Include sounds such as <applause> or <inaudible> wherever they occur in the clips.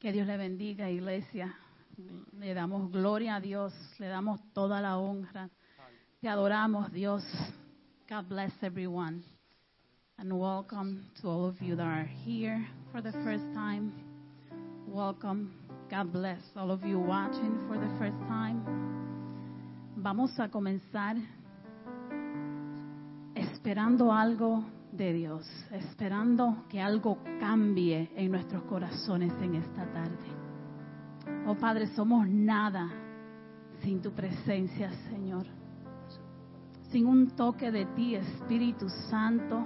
Que Dios le bendiga, iglesia. Le damos gloria a Dios, le damos toda la honra. Te adoramos, Dios. God bless everyone. And welcome to all of you that are here for the first time. Welcome. God bless all of you watching for the first time. Vamos a comenzar esperando algo Dios, esperando que algo cambie en nuestros corazones en esta tarde. Oh Padre, somos nada sin tu presencia, Señor. Sin un toque de ti, Espíritu Santo,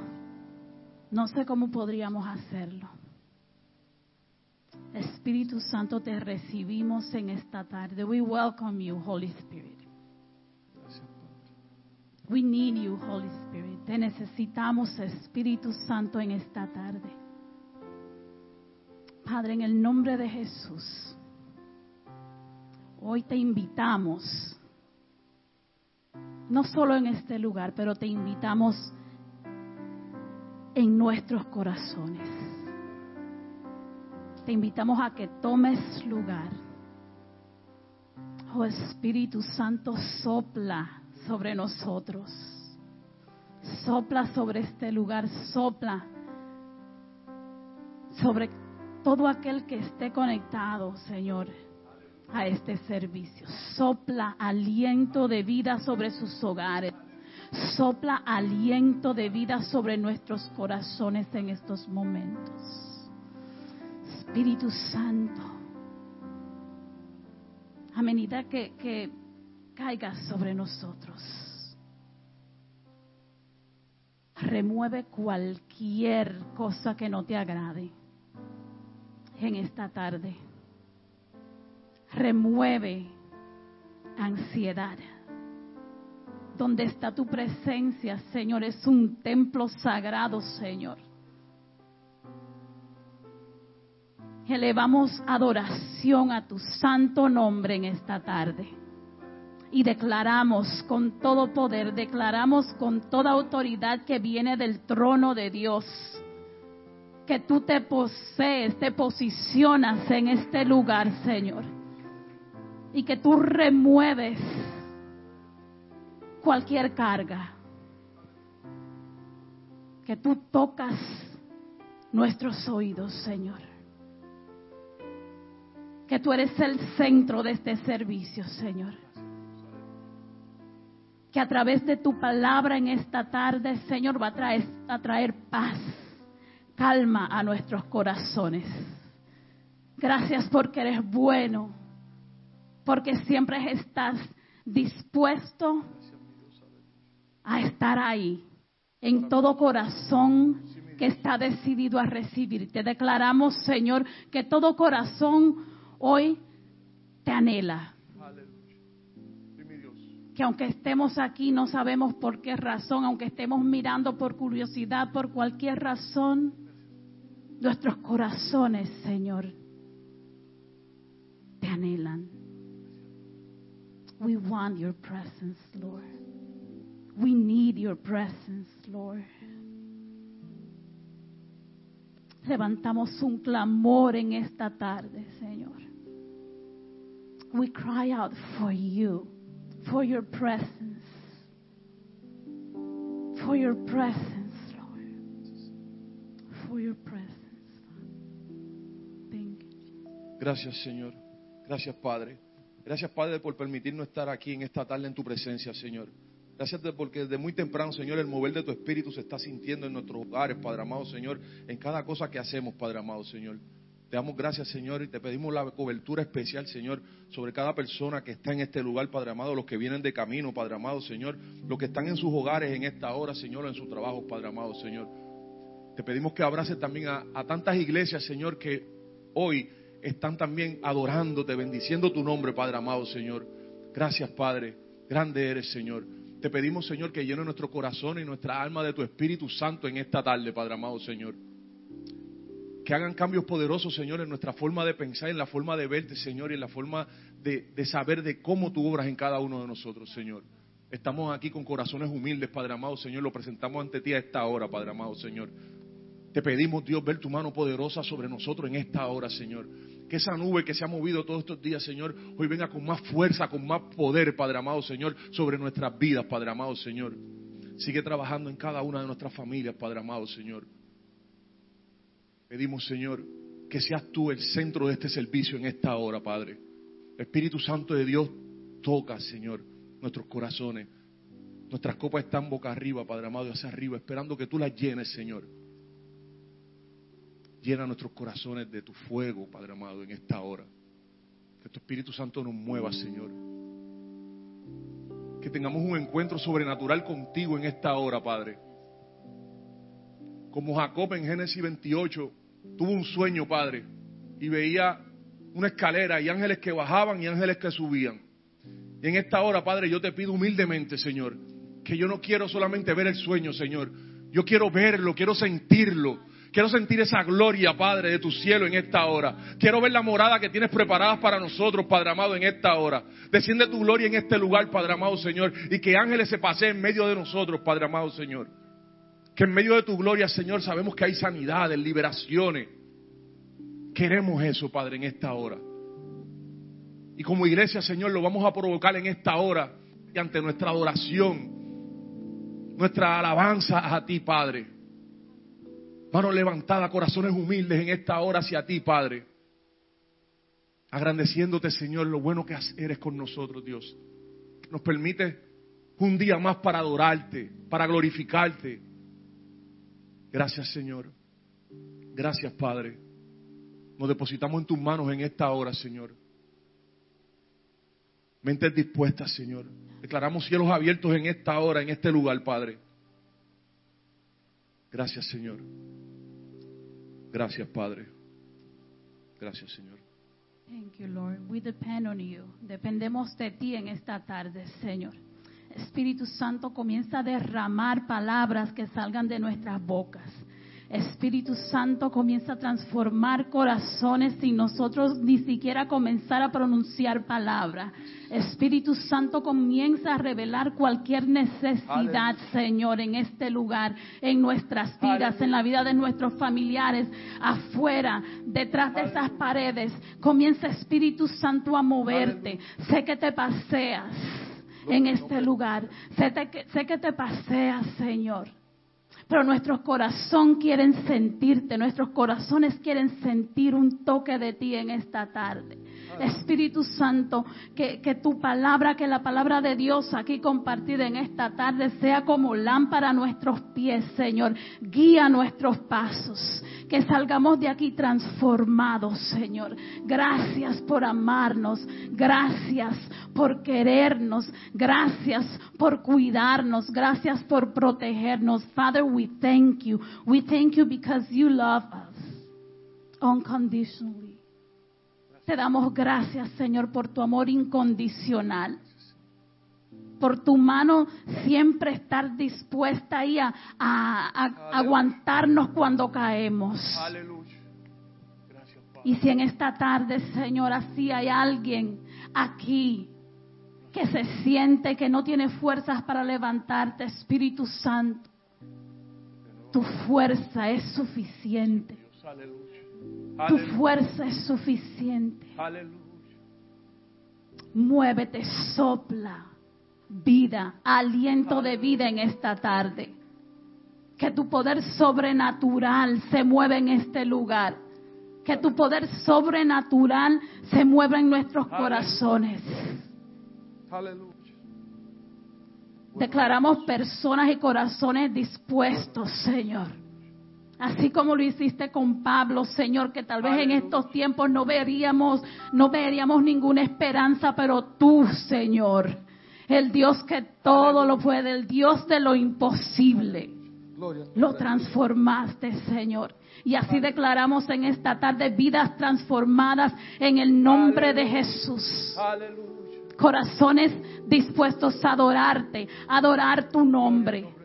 no sé cómo podríamos hacerlo. Espíritu Santo, te recibimos en esta tarde. We welcome you, Holy Spirit. We need you, Holy Spirit. Te necesitamos, Espíritu Santo, en esta tarde. Padre, en el nombre de Jesús, hoy te invitamos, no solo en este lugar, pero te invitamos en nuestros corazones. Te invitamos a que tomes lugar. Oh Espíritu Santo, sopla sobre nosotros. Sopla sobre este lugar, sopla sobre todo aquel que esté conectado, Señor, a este servicio. Sopla aliento de vida sobre sus hogares. Sopla aliento de vida sobre nuestros corazones en estos momentos. Espíritu Santo, a medida que, que caiga sobre nosotros. Remueve cualquier cosa que no te agrade en esta tarde. Remueve ansiedad. Donde está tu presencia, Señor, es un templo sagrado, Señor. Elevamos adoración a tu santo nombre en esta tarde y declaramos con todo poder, declaramos con toda autoridad que viene del trono de Dios, que tú te posees, te posicionas en este lugar, Señor, y que tú remueves cualquier carga, que tú tocas nuestros oídos, Señor. Que tú eres el centro de este servicio, Señor que a través de tu palabra en esta tarde, Señor, va a traer, paz, calma a nuestros corazones. Gracias porque eres bueno, porque siempre estás dispuesto a estar ahí, en todo corazón que está decidido a recibir. Te declaramos, Señor, que todo corazón hoy te anhela que aunque estemos aquí no sabemos por qué razón, aunque estemos mirando por curiosidad, por cualquier razón, nuestros corazones, Señor, te anhelan. We want your presence, Lord. We need your presence, Lord. Levantamos un clamor en esta tarde, Señor. We cry out for you for your presence. For your presence, Lord. For your presence. Thank you. Gracias, Señor. Gracias, Padre. Gracias, Padre, por permitirnos estar aquí en esta tarde en tu presencia, Señor. Gracias porque desde muy temprano, Señor, el mover de tu espíritu se está sintiendo en nuestros hogares, Padre amado, Señor, en cada cosa que hacemos, Padre amado, Señor. Te damos gracias, Señor, y te pedimos la cobertura especial, Señor, sobre cada persona que está en este lugar, Padre amado, los que vienen de camino, Padre amado, Señor, los que están en sus hogares en esta hora, Señor, en su trabajo, Padre amado, Señor. Te pedimos que abraces también a, a tantas iglesias, Señor, que hoy están también adorándote, bendiciendo tu nombre, Padre amado, Señor. Gracias, Padre. Grande eres, Señor. Te pedimos, Señor, que llene nuestro corazón y nuestra alma de tu Espíritu Santo en esta tarde, Padre amado, Señor que hagan cambios poderosos, Señor, en nuestra forma de pensar, en la forma de verte, Señor, y en la forma de, de, saber de cómo tú obras en cada uno de nosotros, Señor. Estamos aquí con corazones humildes, Padre amado, Señor, lo presentamos ante ti a esta hora, Padre amado, Señor. Te pedimos, Dios, ver tu mano poderosa sobre nosotros en esta hora, Señor. Que esa nube que se ha movido todos estos días, Señor, hoy venga con más fuerza, con más poder, Padre amado, Señor, sobre nuestras vidas, Padre amado, Señor. Sigue trabajando en cada una de nuestras familias, Padre amado, Señor. Pedimos, Señor, que seas tú el centro de este servicio en esta hora, Padre. Espíritu Santo de Dios, toca, Señor, nuestros corazones. Nuestras copas están boca arriba, Padre amado, hacia arriba, esperando que tú las llenes, Señor. Llena nuestros corazones de tu fuego, Padre amado, en esta hora. Que tu Espíritu Santo nos mueva, Señor. Que tengamos un encuentro sobrenatural contigo en esta hora, Padre. Como Jacob en Génesis 28 tuvo un sueño, Padre, y veía una escalera y ángeles que bajaban y ángeles que subían. Y en esta hora, Padre, yo te pido humildemente, Señor, que yo no quiero solamente ver el sueño, Señor. Yo quiero verlo, quiero sentirlo. Quiero sentir esa gloria, Padre, de tu cielo en esta hora. Quiero ver la morada que tienes preparada para nosotros, Padre amado, en esta hora. Desciende tu gloria en este lugar, Padre amado, Señor. Y que ángeles se paseen en medio de nosotros, Padre amado, Señor. Que en medio de tu gloria, Señor, sabemos que hay sanidades, liberaciones. Queremos eso, Padre, en esta hora. Y como iglesia, Señor, lo vamos a provocar en esta hora y ante nuestra adoración, nuestra alabanza a ti, Padre. Manos levantadas, corazones humildes en esta hora hacia ti, Padre. Agrandeciéndote, Señor, lo bueno que eres con nosotros, Dios. Nos permite un día más para adorarte, para glorificarte. Gracias, Señor. Gracias, Padre. Nos depositamos en tus manos en esta hora, Señor. Mentes dispuestas, Señor. Declaramos cielos abiertos en esta hora, en este lugar, Padre. Gracias, Señor. Gracias, Padre. Gracias, Señor. Thank you, Lord. We depend on you. Dependemos de ti en esta tarde, Señor. Espíritu Santo comienza a derramar palabras que salgan de nuestras bocas. Espíritu Santo comienza a transformar corazones sin nosotros ni siquiera comenzar a pronunciar palabra. Espíritu Santo comienza a revelar cualquier necesidad, Señor, en este lugar, en nuestras vidas, en la vida de nuestros familiares, afuera, detrás de esas paredes. Comienza Espíritu Santo a moverte. Sé que te paseas en este lugar. Sé, sé que te paseas, Señor. Pero nuestros corazones quieren sentirte, nuestros corazones quieren sentir un toque de ti en esta tarde. Espíritu Santo, que, que, tu palabra, que la palabra de Dios aquí compartida en esta tarde sea como lámpara a nuestros pies, Señor. Guía nuestros pasos. Que salgamos de aquí transformados, Señor. Gracias por amarnos. Gracias por querernos. Gracias por cuidarnos. Gracias por protegernos. Father, we thank you. We thank you because you love us unconditionally. Te damos gracias, Señor, por tu amor incondicional. Por tu mano siempre estar dispuesta ahí a, a, a aguantarnos cuando caemos. Aleluya. Gracias, Padre. Y si en esta tarde, Señor, así hay alguien aquí que se siente que no tiene fuerzas para levantarte, Espíritu Santo, tu fuerza es suficiente. Dios, aleluya. Tu fuerza es suficiente. Muévete, sopla vida, aliento de vida en esta tarde. Que tu poder sobrenatural se mueva en este lugar. Que tu poder sobrenatural se mueva en nuestros corazones. Aleluya. Declaramos personas y corazones dispuestos, Señor. Así como lo hiciste con Pablo, Señor, que tal vez en estos tiempos no veríamos, no veríamos ninguna esperanza, pero tú, Señor, el Dios que todo lo puede, el Dios de lo imposible, lo transformaste, Señor. Y así declaramos en esta tarde vidas transformadas en el nombre de Jesús. Corazones dispuestos a adorarte, a adorar tu nombre.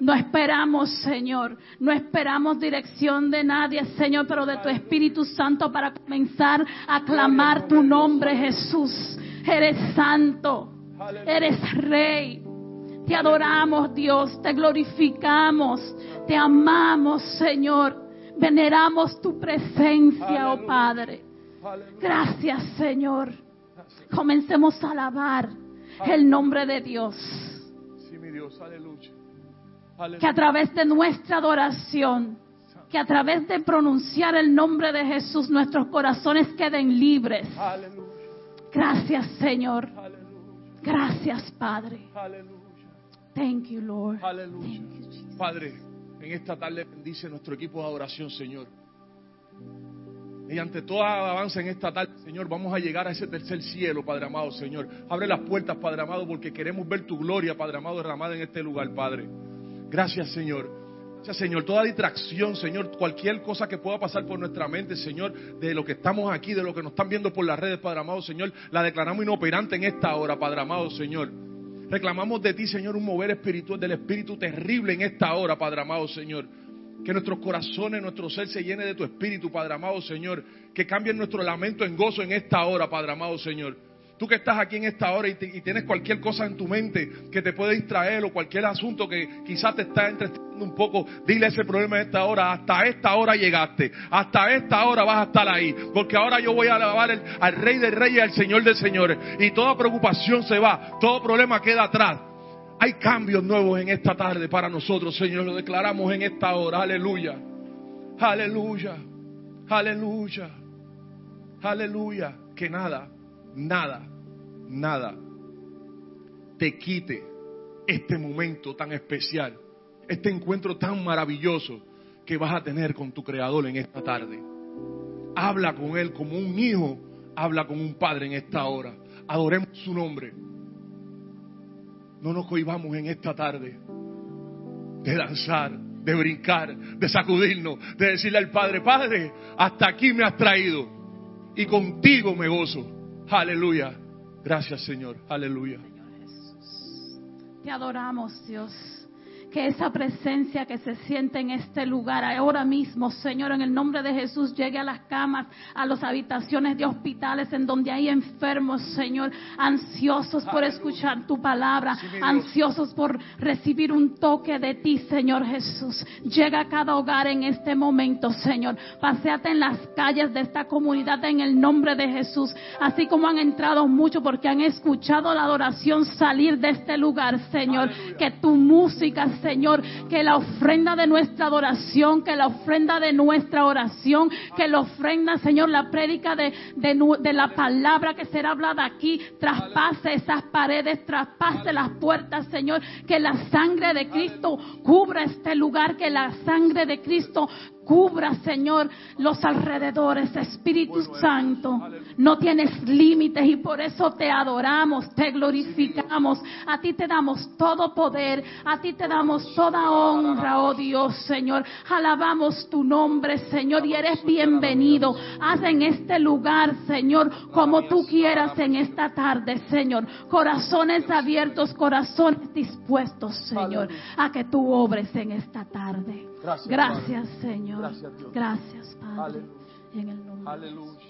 No esperamos, Señor, no esperamos dirección de nadie, Señor, pero de tu Espíritu Santo para comenzar a clamar tu nombre, Jesús. Eres santo, eres rey. Te adoramos, Dios, te glorificamos, te amamos, Señor. Veneramos tu presencia, oh Padre. Gracias, Señor. Comencemos a alabar el nombre de Dios. Sí, mi Dios, aleluya. Que a través de nuestra adoración, que a través de pronunciar el nombre de Jesús, nuestros corazones queden libres. Gracias, Señor. Gracias, Padre. Thank you, Lord. Thank you. Padre, en esta tarde bendice nuestro equipo de adoración, Señor. Y ante toda alabanza en esta tarde, Señor, vamos a llegar a ese tercer cielo, Padre amado, Señor. Abre las puertas, Padre amado, porque queremos ver tu gloria, Padre amado, derramada en este lugar, Padre. Gracias, Señor. Gracias, Señor. Toda distracción, Señor, cualquier cosa que pueda pasar por nuestra mente, Señor, de lo que estamos aquí, de lo que nos están viendo por las redes, Padre amado, Señor, la declaramos inoperante en esta hora, Padre amado, Señor. Reclamamos de ti, Señor, un mover espiritual del Espíritu terrible en esta hora, Padre amado, Señor. Que nuestros corazones, nuestro ser se llene de tu Espíritu, Padre amado, Señor. Que cambie nuestro lamento en gozo en esta hora, Padre amado, Señor. Tú que estás aquí en esta hora y, tienes cualquier cosa en tu mente que te puede distraer o cualquier asunto que quizás te está entreteniendo un poco, dile ese problema en esta hora. Hasta esta hora llegaste. Hasta esta hora vas a estar ahí. Porque ahora yo voy a alabar al Rey de Reyes y al Señor de Señores. Y toda preocupación se va. Todo problema queda atrás. Hay cambios nuevos en esta tarde para nosotros, Señor. Lo declaramos en esta hora. Aleluya. Aleluya. Aleluya. Aleluya. Que nada, nada, nada te quite este momento tan especial, este encuentro tan maravilloso que vas a tener con tu Creador en esta tarde. Habla con Él como un hijo, habla con un padre en esta hora. Adoremos su nombre. No nos cohibamos en esta tarde de danzar, de brincar, de sacudirnos, de decirle al Padre, Padre, hasta aquí me has traído y contigo me gozo. Aleluya. Gracias Señor. Aleluya. Te adoramos, Dios. Que esa presencia que se siente en este lugar ahora mismo, Señor, en el nombre de Jesús, llegue a las camas, a las habitaciones de hospitales en donde hay enfermos, Señor, ansiosos por escuchar tu palabra, ansiosos por recibir un toque de ti, Señor Jesús. Llega a cada hogar en este momento, Señor. Paseate en las calles de esta comunidad en el nombre de Jesús, así como han entrado muchos porque han escuchado la adoración salir de este lugar, Señor. Que tu música, Señor, que la ofrenda de nuestra adoración, que la ofrenda de nuestra oración, que la ofrenda, Señor, la prédica de, de, de la palabra que será hablada aquí, traspase esas paredes, traspase las puertas, Señor, que la sangre de Cristo cubra este lugar, que la sangre de Cristo cubra, Señor, los alrededores, Espíritu. Santo. No tienes límites y por eso te adoramos, te glorificamos. A ti te damos todo poder, a ti te damos toda honra, oh Dios, Señor. Alabamos tu nombre, Señor, y eres bienvenido. Haz en este lugar, Señor, como tú quieras en esta tarde, Señor. Corazones abiertos, corazones dispuestos, Señor, a que tú obres en esta tarde. Gracias. Señor. Gracias, Padre. Aleluya. En el nombre Aleluya.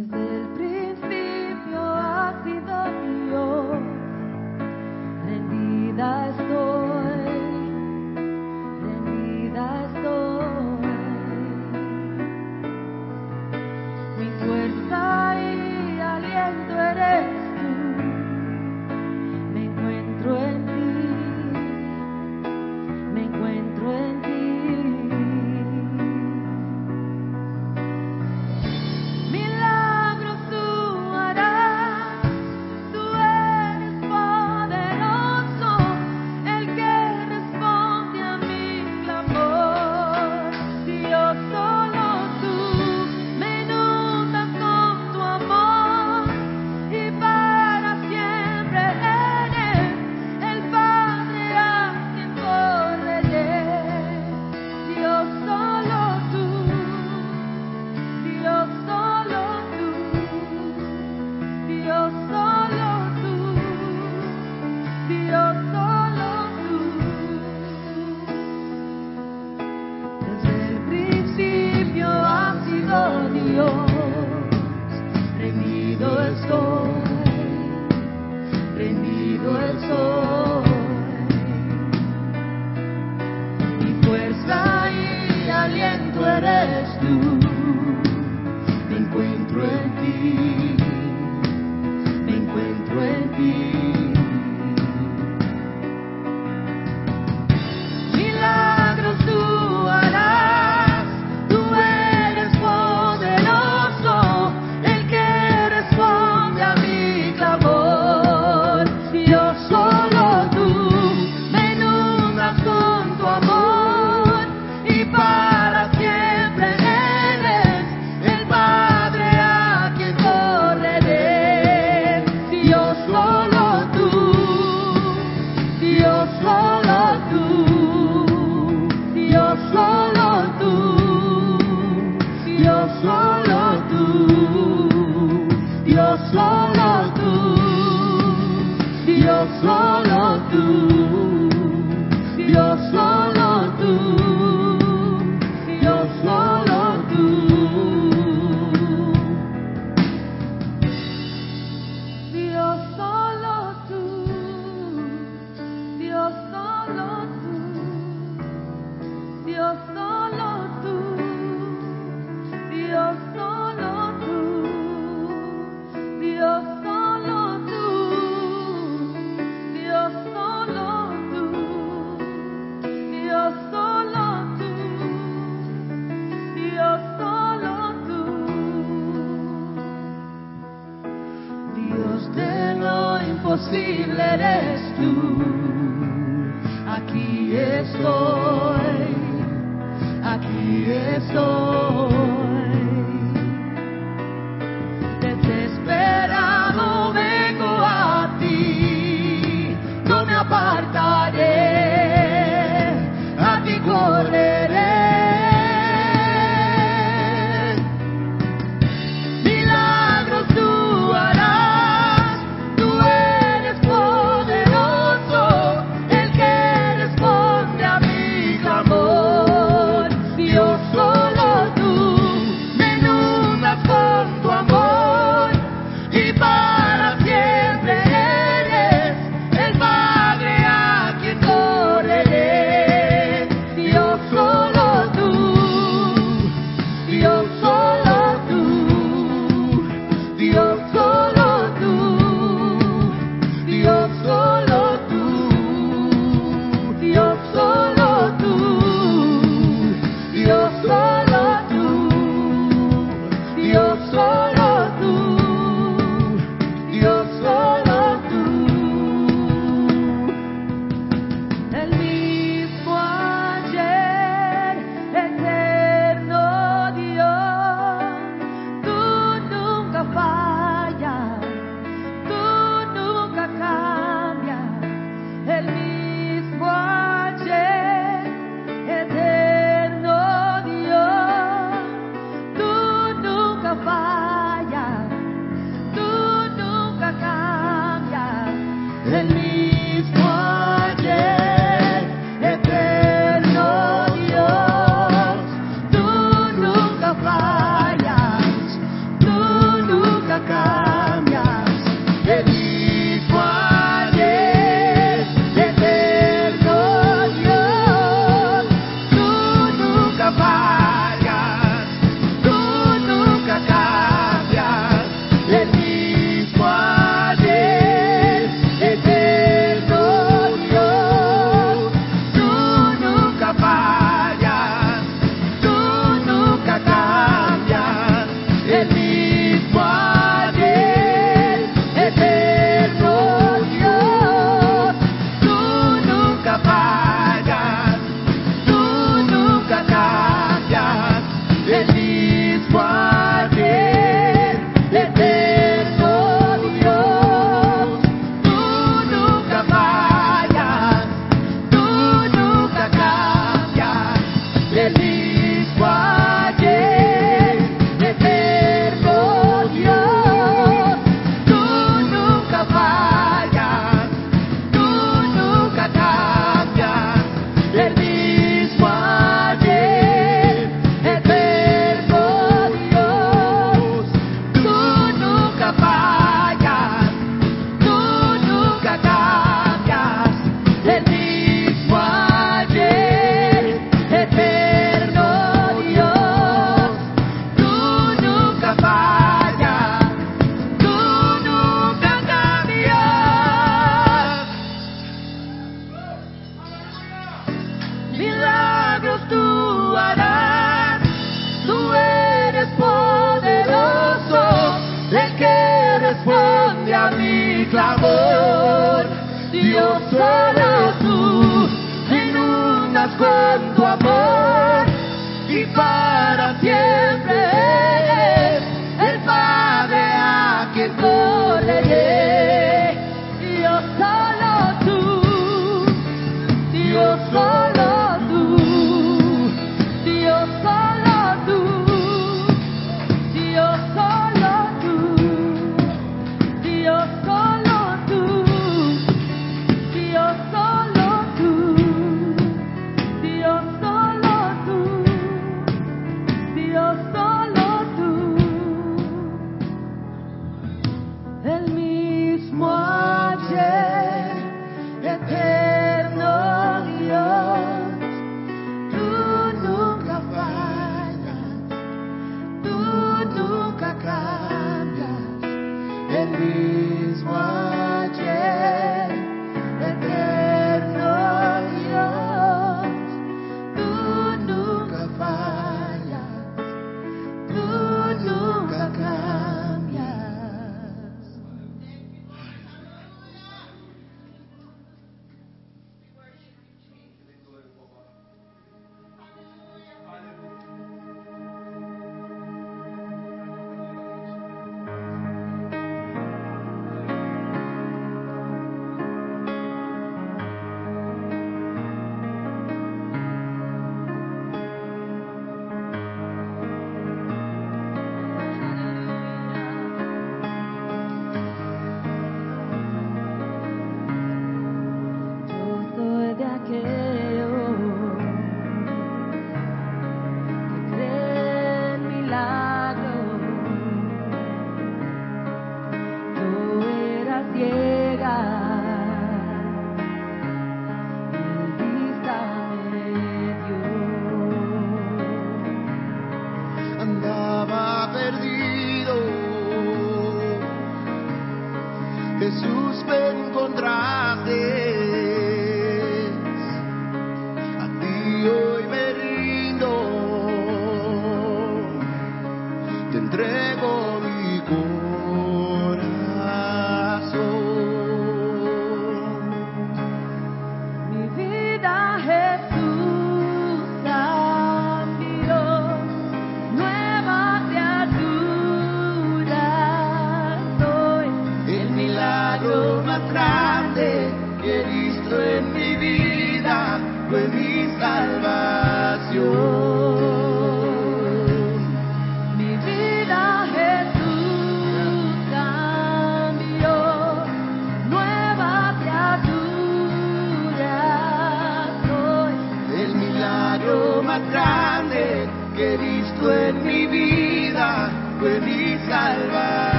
Desde el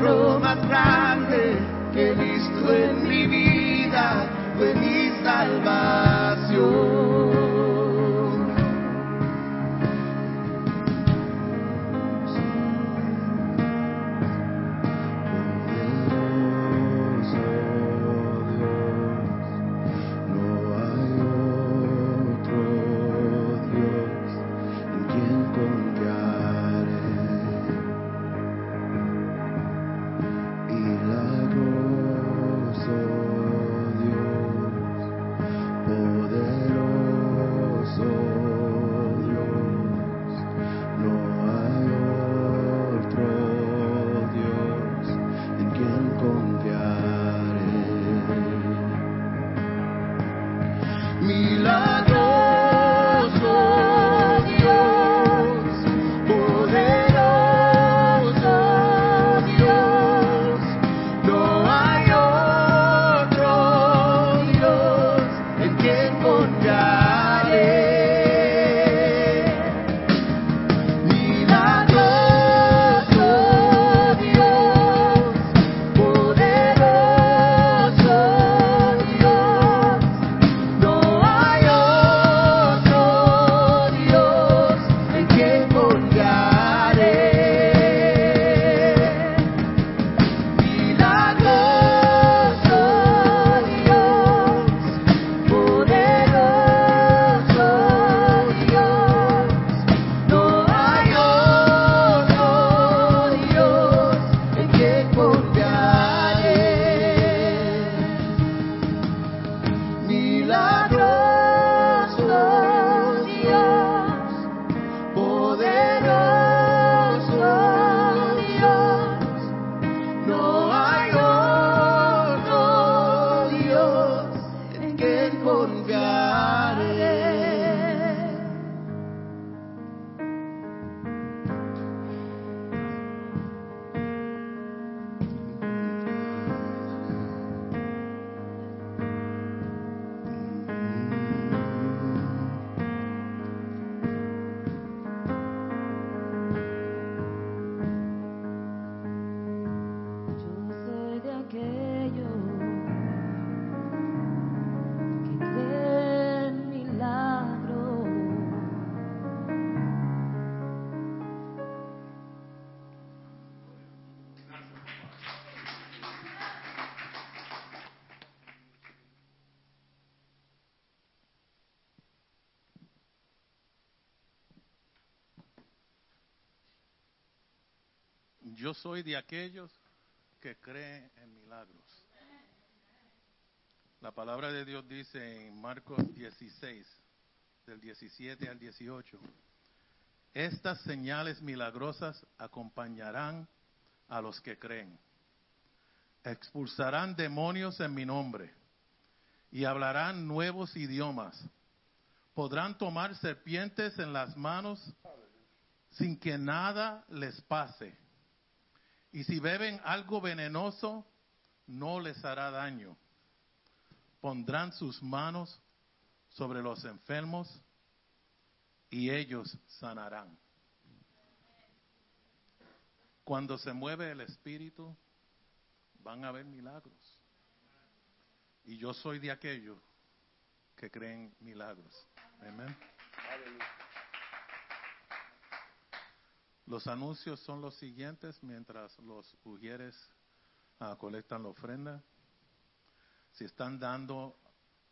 milagro más grande que he visto en mi vida yo soy de aquellos que creen en milagros. La palabra de Dios dice en Marcos 16, del 17 al 18, estas señales milagrosas acompañarán a los que creen. Expulsarán demonios en mi nombre y hablarán nuevos idiomas. Podrán tomar serpientes en las manos sin que nada les pase. Y si beben algo venenoso, no les hará daño. Pondrán sus manos sobre los enfermos y ellos sanarán. Cuando se mueve el Espíritu, van a haber milagros. Y yo soy de aquellos que creen milagros. Amén. Los anuncios son los siguientes mientras los ujieres ah, colectan la ofrenda. Si están dando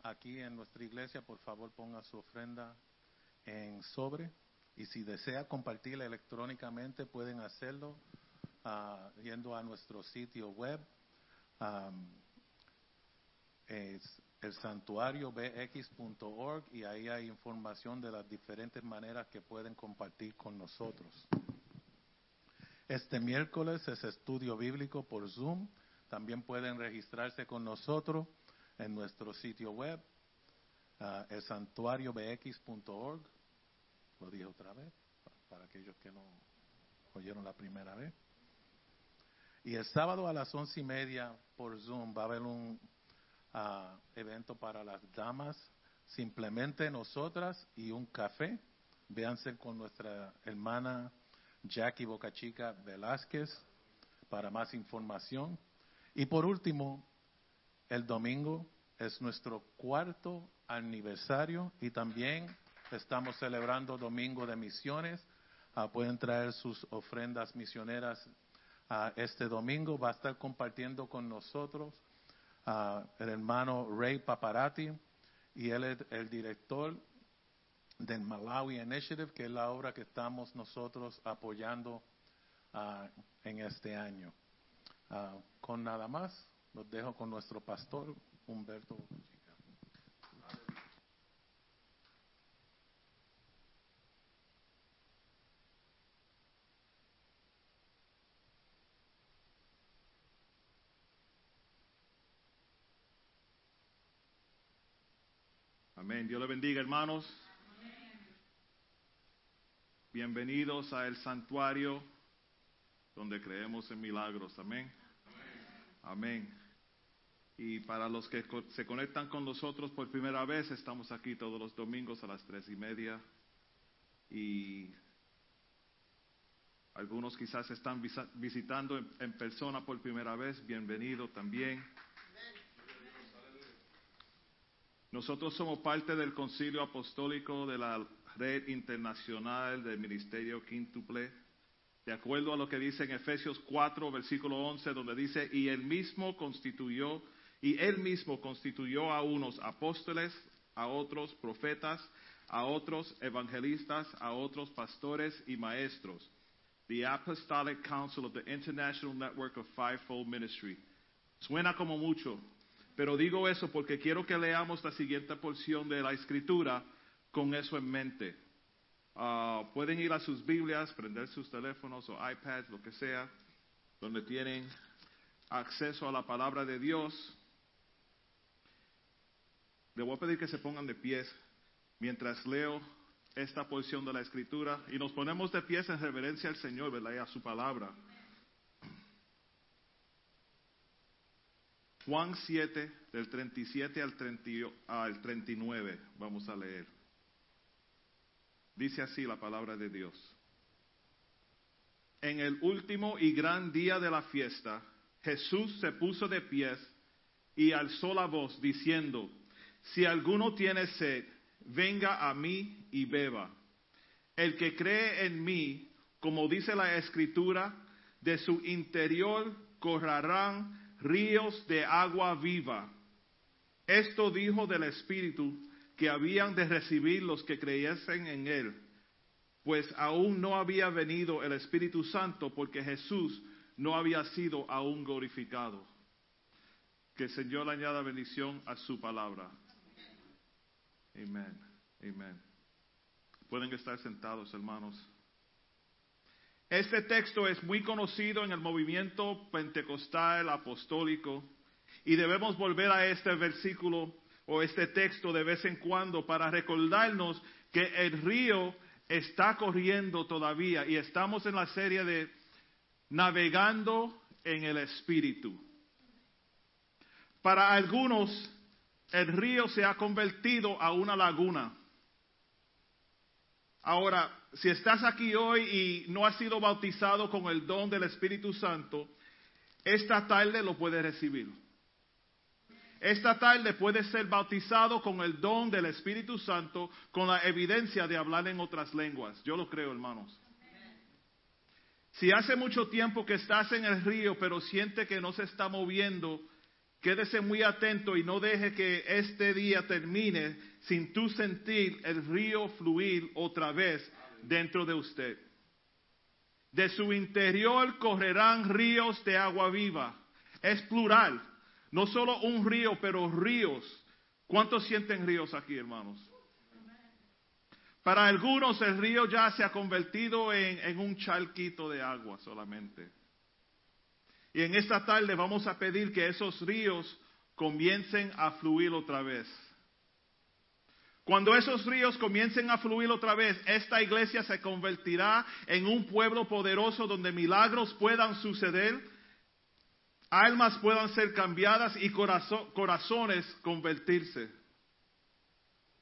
aquí en nuestra iglesia, por favor ponga su ofrenda en sobre. Y si desea compartirla electrónicamente, pueden hacerlo ah, yendo a nuestro sitio web. Es el santuario bx.org y ahí hay información de las diferentes maneras que pueden compartir con nosotros. Este miércoles es estudio bíblico por Zoom. También pueden registrarse con nosotros en nuestro sitio web, uh, el santuariobx.org. Lo dije otra vez, para aquellos que no oyeron la primera vez. Y el sábado a las once y media por Zoom va a haber un uh, evento para las damas, simplemente nosotras y un café. Véanse con nuestra hermana Jackie Bocachica Velázquez para más información. Y por último, el domingo es nuestro cuarto aniversario y también estamos celebrando Domingo de Misiones. Uh, pueden traer sus ofrendas misioneras uh, este domingo. Va a estar compartiendo con nosotros uh, el hermano Ray Paparati y él es el director del Malawi Initiative, que es la obra que estamos nosotros apoyando en este año. con nada más, los dejo con nuestro pastor Humberto. Amén. Dios le bendiga, hermanos. Bienvenidos a el santuario donde creemos en milagros. Amén. Amén. Y para los que se conectan con nosotros por primera vez, estamos aquí todos los domingos a las tres y media. Y algunos quizás están visitando en persona por primera vez. Bienvenido también. Nosotros somos parte del Concilio Apostólico de la Red Internacional del Ministerio Quíntuple, de acuerdo a lo que dice en Efesios 4, versículo 11, donde dice, y él mismo constituyó, y él mismo constituyó a unos apóstoles, a otros profetas, a otros evangelistas, a otros pastores y maestros. The Apostolic Council of the International Network of Fivefold Ministry. Suena como mucho, pero digo eso porque quiero que leamos la siguiente porción de la escritura con eso en mente. Ah, pueden ir a sus Biblias, prender sus teléfonos o iPads, lo que sea, donde tienen acceso a la palabra de Dios. Le voy a pedir que se pongan de pies mientras leo esta porción de la escritura y nos ponemos de pies en reverencia al Señor, ¿verdad? Y a su palabra. Juan 7, del 37 al, 30 y- al 39, vamos a leer. Dice así la palabra de Dios. En el último y gran día de la fiesta, Jesús se puso de pies y alzó la voz diciendo, si alguno tiene sed, venga a mí y beba. El que cree en mí, como dice la escritura, de su interior correrán ríos de agua viva. Esto dijo del Espíritu que habían de recibir los que creyesen en Él, pues aún no había venido el Espíritu Santo porque Jesús no había sido aún glorificado. Que el Señor añada bendición a su palabra. Amén. Amén. Pueden estar sentados, hermanos. Este texto es muy conocido en el movimiento pentecostal apostólico y debemos volver a este versículo o este texto de vez en cuando para recordarnos que el río está corriendo todavía y estamos en la serie de navegando en el Espíritu. Para algunos, el río se ha convertido a una laguna. Ahora, si estás aquí hoy y no has sido bautizado con el don del Espíritu Santo, esta tarde lo puedes recibir. Esta tarde puedes ser bautizado con el don del Espíritu Santo, con la evidencia de hablar en otras lenguas. Yo lo creo, hermanos. Si hace mucho tiempo que estás en el río, pero siente que no se está moviendo, quédese muy atento y no deje que este día termine sin tú sentir el río fluir otra vez dentro de usted. De su interior correrán ríos de agua viva. Es plural. No solo un río, pero ríos. ¿Cuántos sienten ríos aquí, hermanos? Para algunos el río ya se ha convertido en, en, un charquito de agua solamente. Y en esta tarde vamos a pedir que esos ríos comiencen a fluir otra vez. Cuando esos ríos comiencen a fluir otra vez, esta iglesia se convertirá en un pueblo poderoso donde milagros puedan suceder, almas puedan ser cambiadas y corazones convertirse.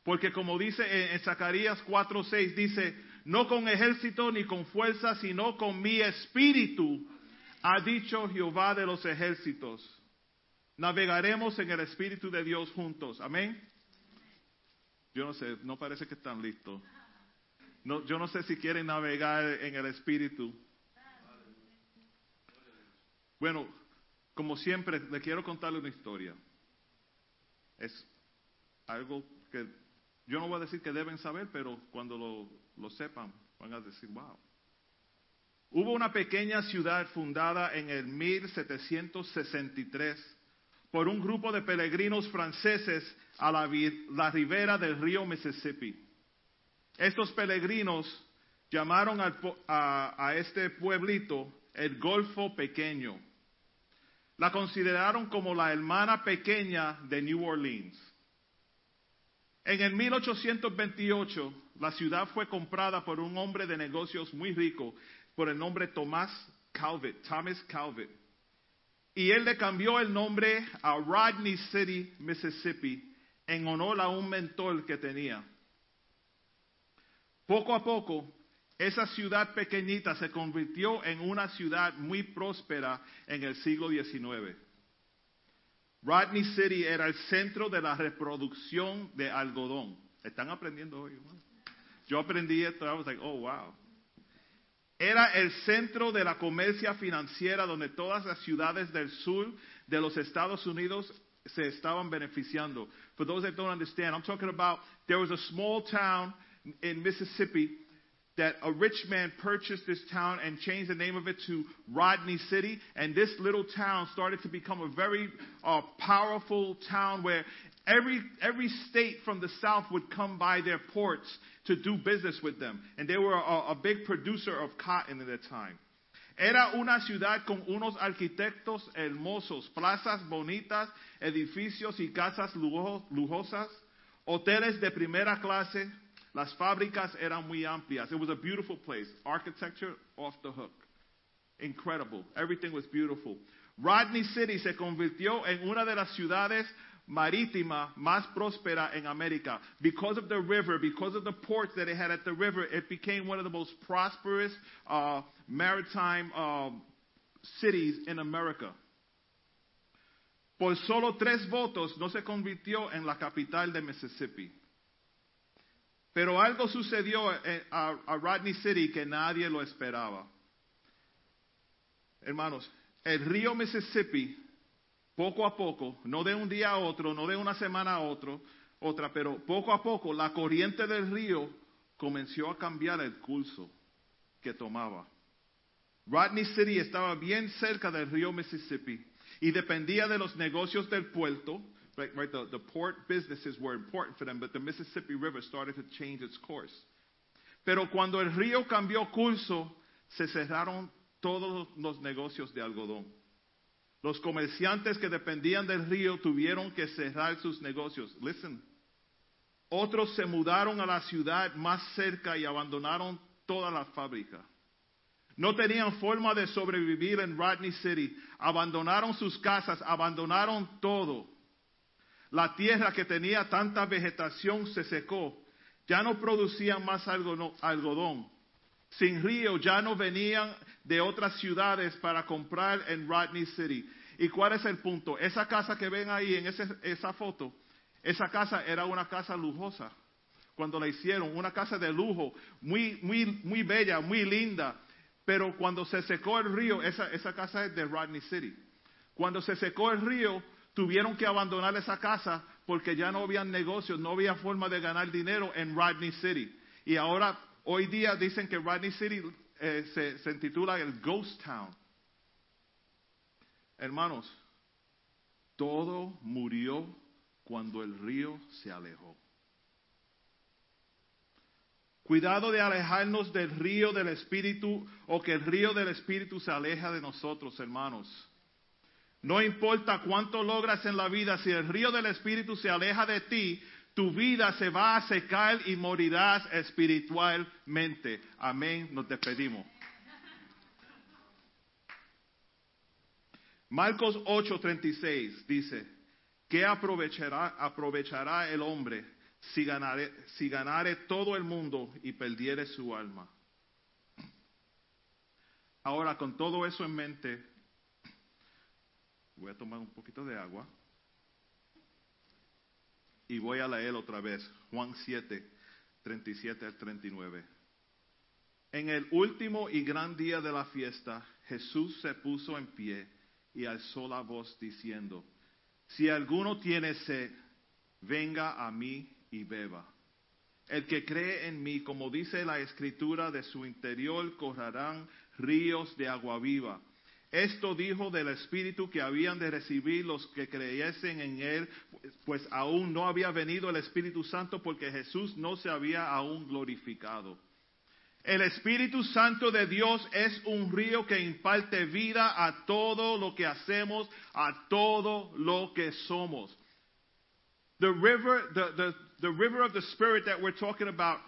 Porque como dice en Zacarías 4:6, dice, no con ejército ni con fuerza, sino con mi espíritu, ha dicho Jehová de los ejércitos. Navegaremos en el espíritu de Dios juntos. Amén. Yo no sé, no parece que están listos. No, yo no sé si quieren navegar en el espíritu. Bueno, como siempre, le quiero contarle una historia. Es algo que yo no voy a decir que deben saber, pero cuando lo, lo sepan, van a decir, wow. Hubo una pequeña ciudad fundada en el 1763 por un grupo de peregrinos franceses a la, la ribera del río Mississippi. Estos peregrinos llamaron al, a, a este pueblito el Golfo Pequeño. La consideraron como la hermana pequeña de New Orleans. En el 1828, la ciudad fue comprada por un hombre de negocios muy rico por el nombre Thomas Calvert, Thomas Calvert. Y él le cambió el nombre a Rodney City, Mississippi, en honor a un mentor que tenía. Poco a poco, esa ciudad pequeñita se convirtió en una ciudad muy próspera en el siglo XIX. Rodney City era el centro de la reproducción de algodón. ¿Están aprendiendo hoy? Yo aprendí esto, I was like, oh, wow. Era el centro de la comercia financiera donde todas las ciudades del sur de los Estados Unidos se estaban beneficiando. For those that don't understand, I'm talking about there was a small town in Mississippi that a rich man purchased this town and changed the name of it to Rodney City. And this little town started to become a very uh, powerful town where every, every state from the south would come by their ports to do business with them. And they were a, a big producer of cotton at the time. Era una ciudad con unos arquitectos hermosos, plazas bonitas, edificios y casas lujosas, hoteles de primera clase. Las fábricas eran muy amplias. It was a beautiful place. Architecture off the hook. Incredible. Everything was beautiful. Rodney City se convirtió en una de las ciudades marítima más próspera en América. Because of the river, because of the ports that it had at the river, it became one of the most prosperous uh, maritime uh, cities in America. Por solo tres votos no se convirtió en la capital de Mississippi. Pero algo sucedió a, Rodney City que nadie lo esperaba. Hermanos, el río Mississippi poco a poco, no de un día a otro, no de una semana a otro, otra, pero poco a poco la corriente del río comenzó a cambiar el curso que tomaba. Rodney City estaba bien cerca del río Mississippi y dependía de los negocios del puerto. Right, the, the port businesses were important for them, but the Mississippi River started to change its course. Pero cuando el río cambió curso, se cerraron todos los negocios de algodón. Los comerciantes que dependían del río tuvieron que cerrar sus negocios. Listen. Otros se mudaron a la ciudad más cerca y abandonaron toda la fábrica. No tenían forma de sobrevivir en Rodney City. Abandonaron sus casas, abandonaron todo. La tierra que tenía tanta vegetación se secó. Ya no producían más algodón. Sin río ya no venían de otras ciudades para comprar en Rodney City. ¿Y cuál es el punto? Esa casa que ven ahí en esa foto, esa casa era una casa lujosa. Cuando la hicieron, una casa de lujo, muy, muy, muy bella, muy linda. Pero cuando se secó el río, esa, esa casa es de Rodney City. Cuando se secó el río, tuvieron que abandonar esa casa porque ya no había negocios, no había forma de ganar dinero en Rodney City. Y ahora, hoy día dicen que Rodney City eh, se, se intitula el Ghost Town. Hermanos, todo murió cuando el río se alejó. Cuidado de alejarnos del río del Espíritu o que el río del Espíritu se aleja de nosotros, hermanos. No importa cuánto logras en la vida, si el río del Espíritu se aleja de ti, tu vida se va a secar y morirás espiritualmente. Amén. Nos despedimos. Marcos 8:36 dice, ¿qué aprovechará, el hombre si ganare, si ganare todo el mundo y perdiere su alma? Ahora, con todo eso en mente, voy a tomar un poquito de agua y voy a leer otra vez Juan 7, 37 al 39. En el último y gran día de la fiesta, Jesús se puso en pie y alzó la voz diciendo, si alguno tiene sed, venga a mí y beba. El que cree en mí, como dice la escritura, de su interior correrán ríos de agua viva. Esto dijo del Espíritu que habían de recibir los que creyesen en Él, pues aún no había venido el Espíritu Santo porque Jesús no se había aún glorificado. El Espíritu Santo de Dios es un río que imparte vida a todo lo que hacemos, a todo lo que somos. The river, the, the, the river of the Spirit that we're talking about,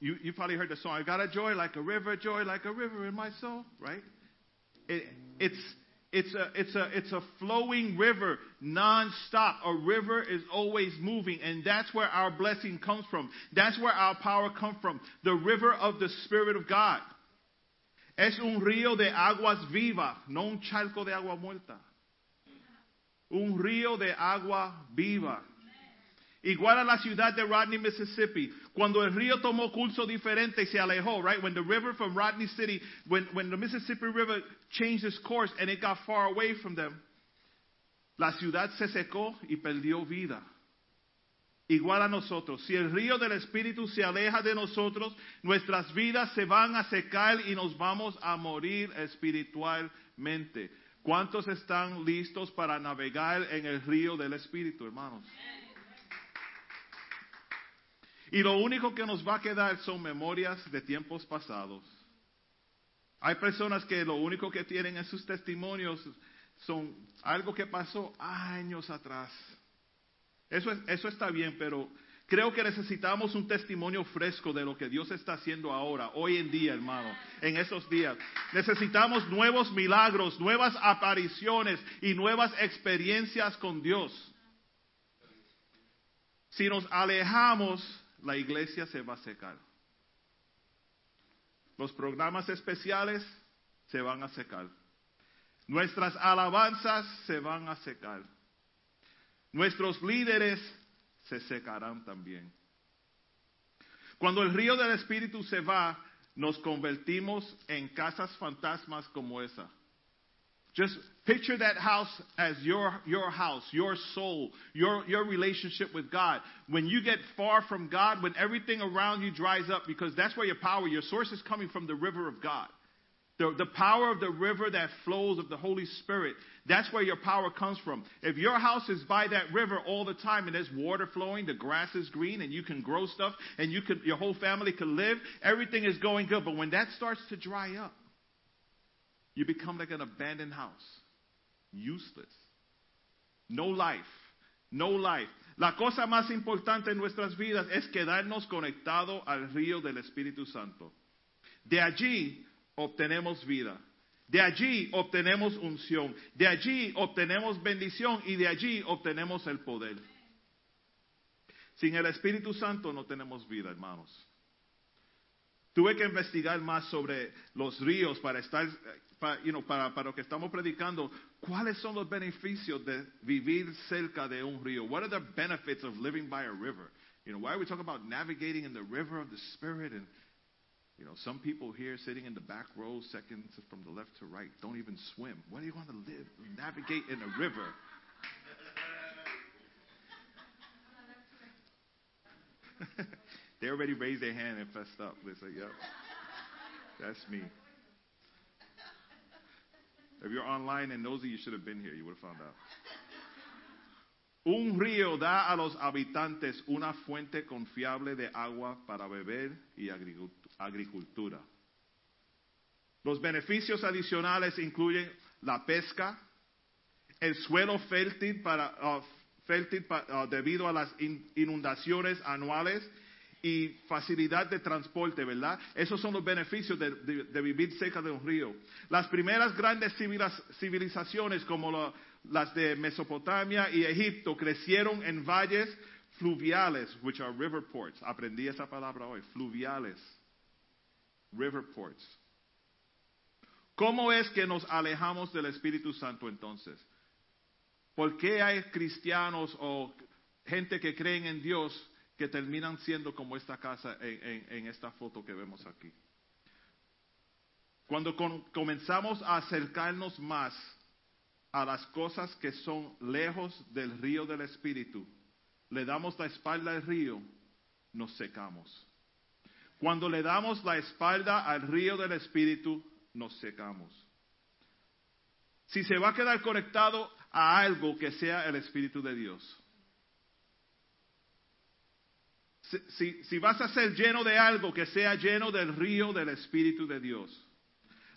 you, you probably heard the song, I got a joy like a river, joy like a river in my soul, right? It, it's, it's a, it's a, it's a flowing river non-stop. A river is always moving and that's where our blessing comes from. That's where our power comes from. The river of the Spirit of God. Es un río de aguas vivas, no un charco de agua muerta. Un río de agua viva. Igual a la ciudad de Rodney, Mississippi. Cuando el río tomó curso diferente y se alejó, right? When the river from Rodney City, when, when the Mississippi River changed its course and it got far away from them, la ciudad se secó y perdió vida. Igual a nosotros. Si el río del Espíritu se aleja de nosotros, nuestras vidas se van a secar y nos vamos a morir espiritualmente. ¿Cuántos están listos para navegar en el río del Espíritu, hermanos? Y lo único que nos va a quedar son memorias de tiempos pasados. Hay personas que lo único que tienen en sus testimonios son algo que pasó años atrás. Eso, es, eso está bien, pero creo que necesitamos un testimonio fresco de lo que Dios está haciendo ahora, hoy en día, hermano, en esos días. Necesitamos nuevos milagros, nuevas apariciones y nuevas experiencias con Dios. Si nos alejamos la iglesia se va a secar. Los programas especiales se van a secar. Nuestras alabanzas se van a secar. Nuestros líderes se secarán también. Cuando el río del Espíritu se va, nos convertimos en casas fantasmas como esa. Just picture that house as your, your house, your soul, your, your relationship with God. When you get far from God, when everything around you dries up, because that's where your power, your source is coming from the river of God. The, the power of the river that flows of the Holy Spirit, that's where your power comes from. If your house is by that river all the time and there's water flowing, the grass is green, and you can grow stuff, and you could, your whole family can live, everything is going good. But when that starts to dry up, you become like an abandoned house. Useless. No life. No life. La cosa más importante en nuestras vidas es quedarnos conectados al río del Espíritu Santo. De allí obtenemos vida. De allí obtenemos unción. De allí obtenemos bendición y de allí obtenemos el poder. Sin el Espíritu Santo no tenemos vida, hermanos. Tuve que investigar más sobre los ríos para estar, para, you know, para, para lo que estamos predicando. ¿Cuáles son los beneficios de vivir cerca de un río? What are the benefits of living by a river? You know, why are we talking about navigating in the river of the Spirit? And, you know, some people here sitting in the back row, seconds from the left to right, don't even swim. Why do you want to live, navigate in a river? <laughs> <laughs> they already raised their hand and fessed up. They said, yep, that's me. If you're online and nosy, you should have been here. You would have found out. Un río da a los habitantes una fuente confiable de agua para beber y agricultura. Los beneficios adicionales incluyen la pesca, el suelo fértil, para, uh, fértil uh, debido a las in inundaciones anuales y facilidad de transporte, ¿verdad? Esos son los beneficios de, vivir cerca de un río. Las primeras grandes civilizaciones como las de Mesopotamia y Egipto crecieron en valles fluviales, which are river ports. Aprendí esa palabra hoy, fluviales. River ports. ¿Cómo es que nos alejamos del Espíritu Santo entonces? ¿Por qué hay cristianos o gente que creen en Dios que terminan siendo como esta casa en, esta foto que vemos aquí? Cuando comenzamos a acercarnos más a las cosas que son lejos del río del Espíritu, le damos la espalda al río, nos secamos. Cuando le damos la espalda al río del Espíritu, nos secamos. Si se va a quedar conectado a algo que sea el Espíritu de Dios. Si, vas a ser lleno de algo que sea lleno del río del Espíritu de Dios.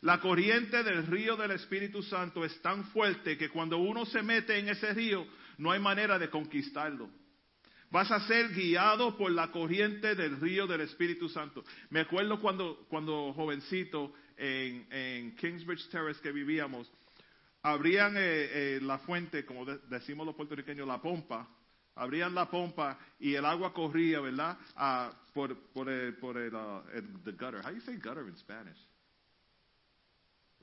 La corriente del río del Espíritu Santo es tan fuerte que cuando uno se mete en ese río no hay manera de conquistarlo. Vas a ser guiado por la corriente del río del Espíritu Santo. Me acuerdo cuando, cuando jovencito en, en Kingsbridge Terrace que vivíamos, abrían eh, eh, la fuente, como de, decimos los puertorriqueños, la pompa, abrían la pompa y el agua corría, ¿verdad? Uh, por, por, el, por el, uh, el, gutter. How do you say gutter in Spanish?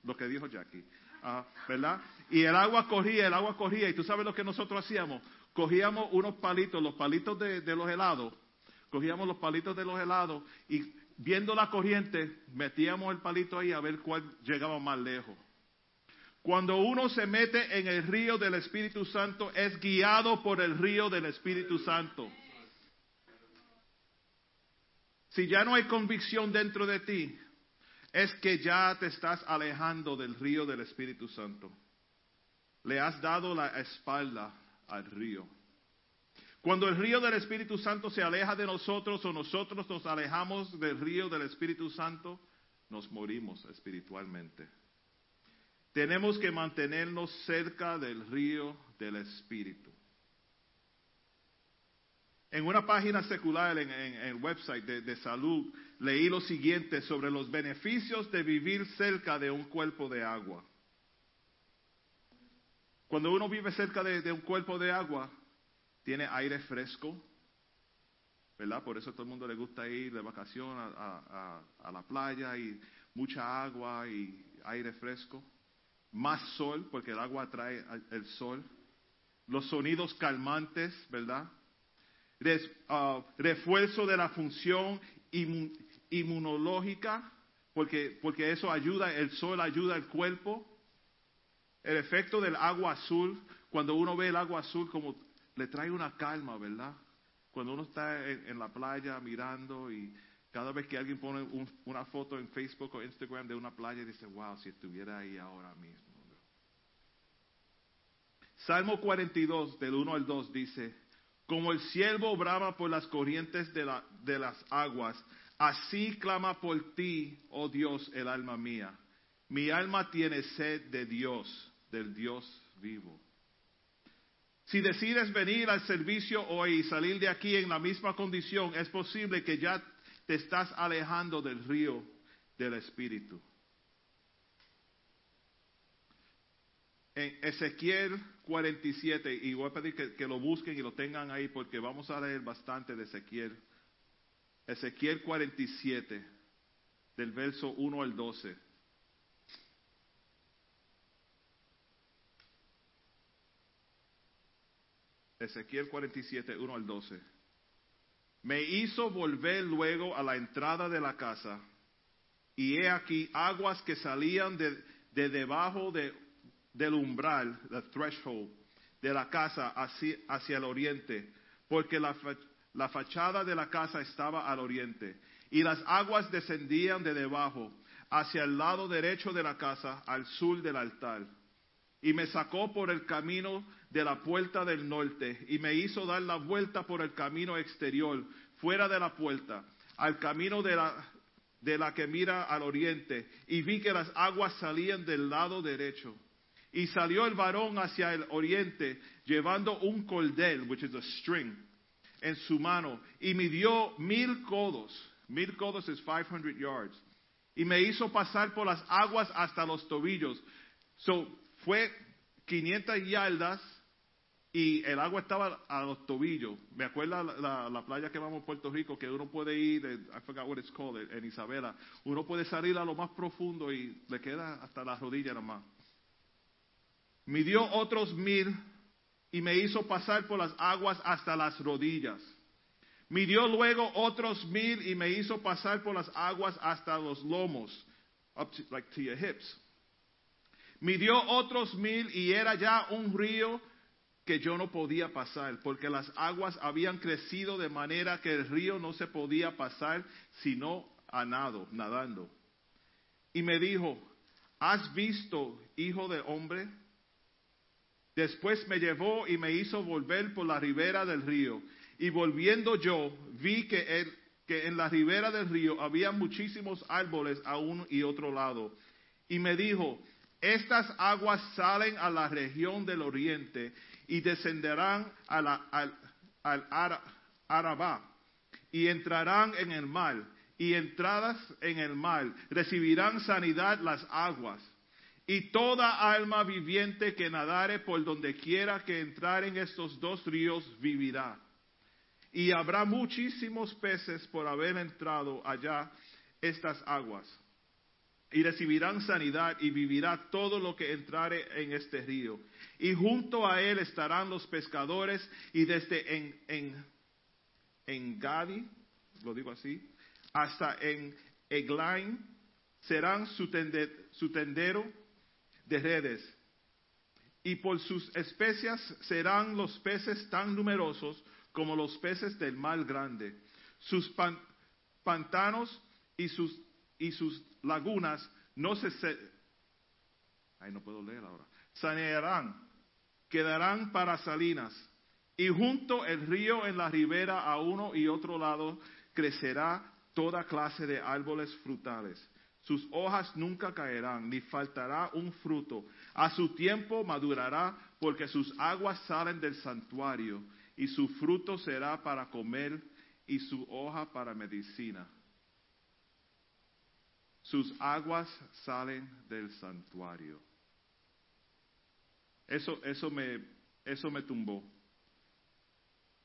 Lo que dijo Jackie, uh, ¿verdad? Y el agua corría, el agua corría, y tú sabes lo que nosotros hacíamos. Cogíamos unos palitos, los palitos de, de los helados, cogíamos los palitos de los helados y viendo la corriente, metíamos el palito ahí a ver cuál llegaba más lejos. Cuando uno se mete en el río del Espíritu Santo, es guiado por el río del Espíritu Santo. Si ya no hay convicción dentro de ti, es que ya te estás alejando del río del Espíritu Santo. Le has dado la espalda al río. Cuando el río del Espíritu Santo se aleja de nosotros o nosotros nos alejamos del río del Espíritu Santo, nos morimos espiritualmente. Tenemos que mantenernos cerca del río del Espíritu. En una página secular, en el website de, salud, leí lo siguiente sobre los beneficios de vivir cerca de un cuerpo de agua. Cuando uno vive cerca de, un cuerpo de agua, tiene aire fresco, ¿verdad? Por eso a todo el mundo le gusta ir de vacación a la playa y mucha agua y aire fresco más sol, porque el agua atrae el sol, los sonidos calmantes, ¿verdad? Uh, refuerzo de la función inmun, inmunológica, porque, porque eso ayuda, el sol ayuda al cuerpo. El efecto del agua azul, cuando uno ve el agua azul, como le trae una calma, ¿verdad? Cuando uno está en la playa mirando y, Cada vez que alguien pone un- una foto en Facebook o Instagram de una playa, dice, wow, si estuviera ahí ahora mismo. Salmo 42, del 1 al 2, dice, como el siervo brama por las corrientes de, la- de las aguas, así clama por ti, oh Dios, el alma mía. Mi alma tiene sed de Dios, del Dios vivo. Si decides venir al servicio hoy y salir de aquí en la misma condición, es posible que ya te estás alejando del río del Espíritu. En Ezequiel 47, y voy a pedir que, que lo busquen y lo tengan ahí porque vamos a leer bastante de Ezequiel. Ezequiel 47, del verso 1 al 12. Ezequiel 47, 1 al 12. Me hizo volver luego a la entrada de la casa, y he aquí aguas que salían de, de debajo de- del umbral, the threshold, de la casa hacia, hacia el oriente, porque la, la fachada de la casa estaba al oriente, y las aguas descendían de debajo hacia el lado derecho de la casa, al sur del altar y me sacó por el camino de la puerta del norte y me hizo dar la vuelta por el camino exterior, fuera de la puerta, al camino de la, de la que mira al oriente, y vi que las aguas salían del lado derecho. Y salió el varón hacia el oriente, llevando un cordel, which is a string, en su mano, y midió mil codos. Mil codos is 500 yards. Y me hizo pasar por las aguas hasta los tobillos. So, fue 500 yardas y el agua estaba a los tobillos. Me acuerdo la, la- la playa que vamos a Puerto Rico, que uno puede ir, I forgot what it's called, en Isabela. Uno puede salir a lo más profundo y le queda hasta la rodilla nomás. Midió otros mil y me hizo pasar por las aguas hasta las rodillas. Midió luego otros mil y me hizo pasar por las aguas hasta los lomos, up to your hips. Midió otros mil y era ya un río que yo no podía pasar, porque las aguas habían crecido de manera que el río no se podía pasar sino a nado, nadando. Y me dijo, ¿has visto, hijo de hombre? Después me llevó y me hizo volver por la ribera del río. Y volviendo yo, vi que, en la ribera del río había muchísimos árboles a uno y otro lado. Y me dijo, estas aguas salen a la región del oriente y descenderán a la- al, al Ara- Arabá y entrarán en el mar. Y entradas en el mar recibirán sanidad las aguas. Y toda alma viviente que nadare por donde quiera que entrar en estos dos ríos vivirá. Y habrá muchísimos peces por haber entrado allá estas aguas. Y recibirán sanidad y vivirá todo lo que entrare en este río. Y junto a él estarán los pescadores y desde en, en, en Gadi, lo digo así, hasta en Eglaim serán su, su tendero de redes. Y por sus especias serán los peces tan numerosos como los peces del mar grande. Sus pan- pantanos y sus, y sus lagunas no se, ay, no puedo leer ahora, sanearán, quedarán para salinas. Y junto el río en la ribera a uno y otro lado crecerá toda clase de árboles frutales. Sus hojas nunca caerán, ni faltará un fruto. A su tiempo madurará, porque sus aguas salen del santuario, y su fruto será para comer, y su hoja para medicina. Sus aguas salen del santuario. Eso, eso, me, eso me tumbó.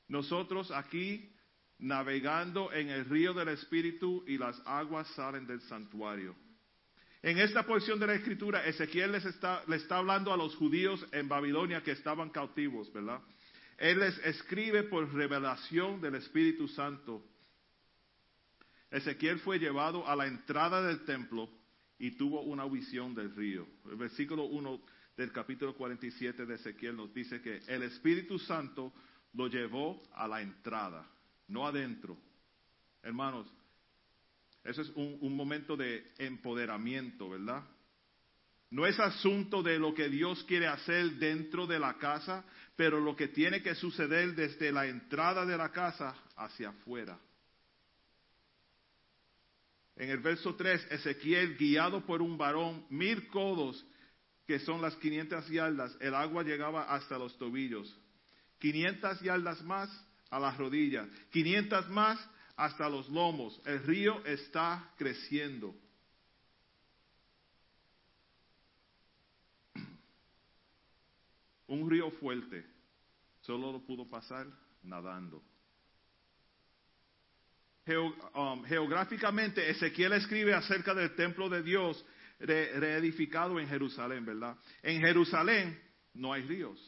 Nosotros aquí navegando en el río del Espíritu y las aguas salen del santuario. En esta porción de la Escritura, Ezequiel les está, le está hablando a los judíos en Babilonia que estaban cautivos, ¿verdad? Él les escribe por revelación del Espíritu Santo. Ezequiel fue llevado a la entrada del templo y tuvo una visión del río. El versículo 1 del capítulo 47 de Ezequiel nos dice que el Espíritu Santo lo llevó a la entrada, no adentro. Hermanos, Eso es un, un momento de empoderamiento, ¿verdad? No es asunto de lo que Dios quiere hacer dentro de la casa, pero lo que tiene que suceder desde la entrada de la casa hacia afuera. En el verso 3, Ezequiel, guiado por un varón, mil codos, que son las 500 yardas, el agua llegaba hasta los tobillos. 500 yardas más a las rodillas, 500 más hasta los lomos. El río está creciendo. <clears throat> Un río fuerte solo lo pudo pasar nadando. Um, geográficamente, Ezequiel escribe acerca del templo de Dios re- reedificado en Jerusalén, ¿verdad? En Jerusalén no hay ríos,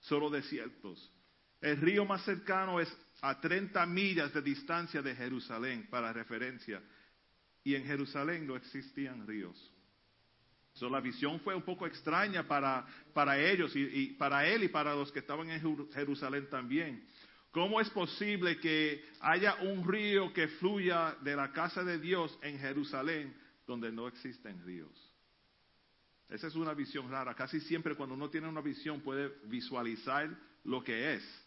solo desiertos. El río más cercano es a 30 millas de distancia de Jerusalén, para referencia. Y en Jerusalén no existían ríos. So, la visión fue un poco extraña para, para ellos y, para él y para los que estaban en Jeru- Jerusalén también. ¿Cómo es posible que haya un río que fluya de la casa de Dios en Jerusalén donde no existen ríos? Esa es una visión rara. Casi siempre cuando uno tiene una visión puede visualizar lo que es.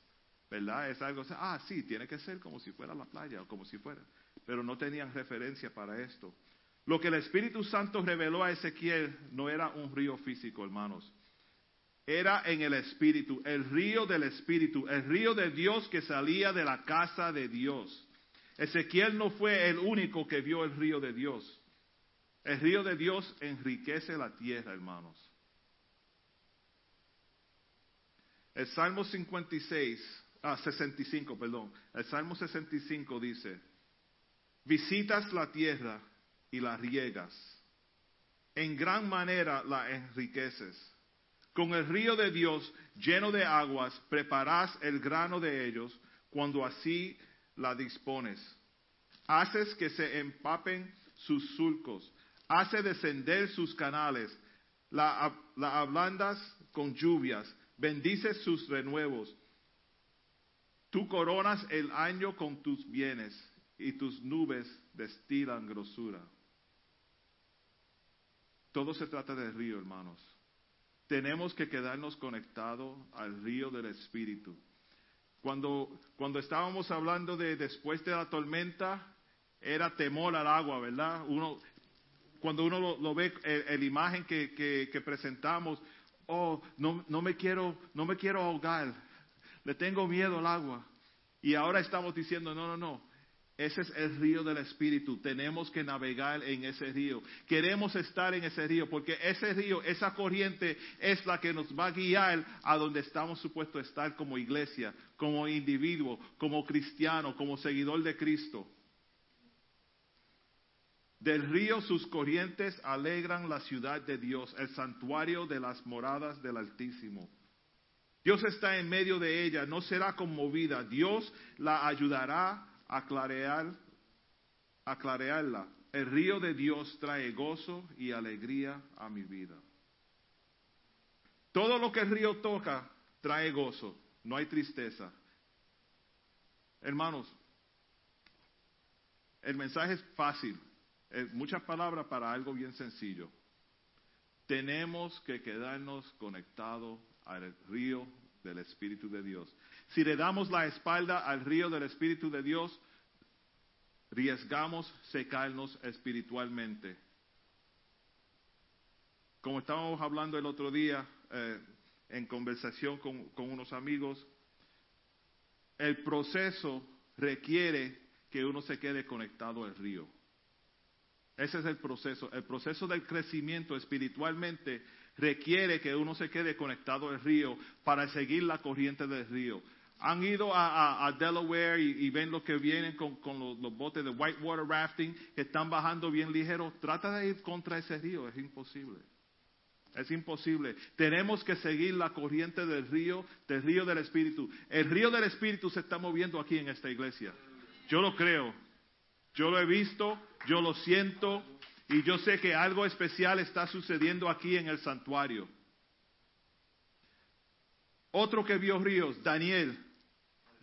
¿Verdad? Es algo, ah, sí, tiene que ser como si fuera la playa o como si fuera. Pero no tenían referencia para esto. Lo que el Espíritu Santo reveló a Ezequiel no era un río físico, hermanos. Era en el Espíritu, el río del Espíritu, el río de Dios que salía de la casa de Dios. Ezequiel no fue el único que vio el río de Dios. El río de Dios enriquece la tierra, hermanos. El Salmo 56, ah, 65, perdón. El Salmo 65 dice, visitas la tierra y la riegas. En gran manera la enriqueces. Con el río de Dios lleno de aguas, preparas el grano de ellos cuando así la dispones. Haces que se empapen sus surcos, hace descender sus canales, la, la ablandas con lluvias, bendices sus renuevos. Tú coronas el año con tus bienes y tus nubes destilan grosura. Todo se trata del río, hermanos. Tenemos que quedarnos conectados al río del Espíritu. Cuando, cuando estábamos hablando de después de la tormenta, era temor al agua, ¿verdad? Uno, cuando uno lo, ve, la imagen que, que, que, presentamos, oh, no, no, me quiero, no me quiero ahogar, le tengo miedo al agua. Y ahora estamos diciendo, no, no, no, ese es el río del Espíritu. Tenemos que navegar en ese río. Queremos estar en ese río porque ese río, esa corriente es la que nos va a guiar a donde estamos supuestos a estar como iglesia, como individuo, como cristiano, como seguidor de Cristo. Del río sus corrientes alegran la ciudad de Dios, el santuario de las moradas del Altísimo. Dios está en medio de ella, no será conmovida. Dios la ayudará a. El río de Dios trae gozo y alegría a mi vida. Todo lo que el río toca trae gozo, no hay tristeza. Hermanos, el mensaje es fácil, es muchas palabras para algo bien sencillo. Tenemos que quedarnos conectados al río del Espíritu de Dios. Si le damos la espalda al río del Espíritu de Dios, riesgamos secarnos espiritualmente. Como estábamos hablando el otro día eh, en conversación con, con unos amigos, el proceso requiere que uno se quede conectado al río. Ese es el proceso. El proceso del crecimiento espiritualmente requiere que uno se quede conectado al río para seguir la corriente del río. Han ido a, Delaware y, ven lo que vienen con, los, botes de whitewater rafting que están bajando bien ligero. Trata de ir contra ese río, es imposible. Es imposible. Tenemos que seguir la corriente del río, del río del Espíritu. El río del Espíritu se está moviendo aquí en esta iglesia. Yo lo creo. Yo lo he visto, yo lo siento y yo sé que algo especial está sucediendo aquí en el santuario. Otro que vio ríos, Daniel.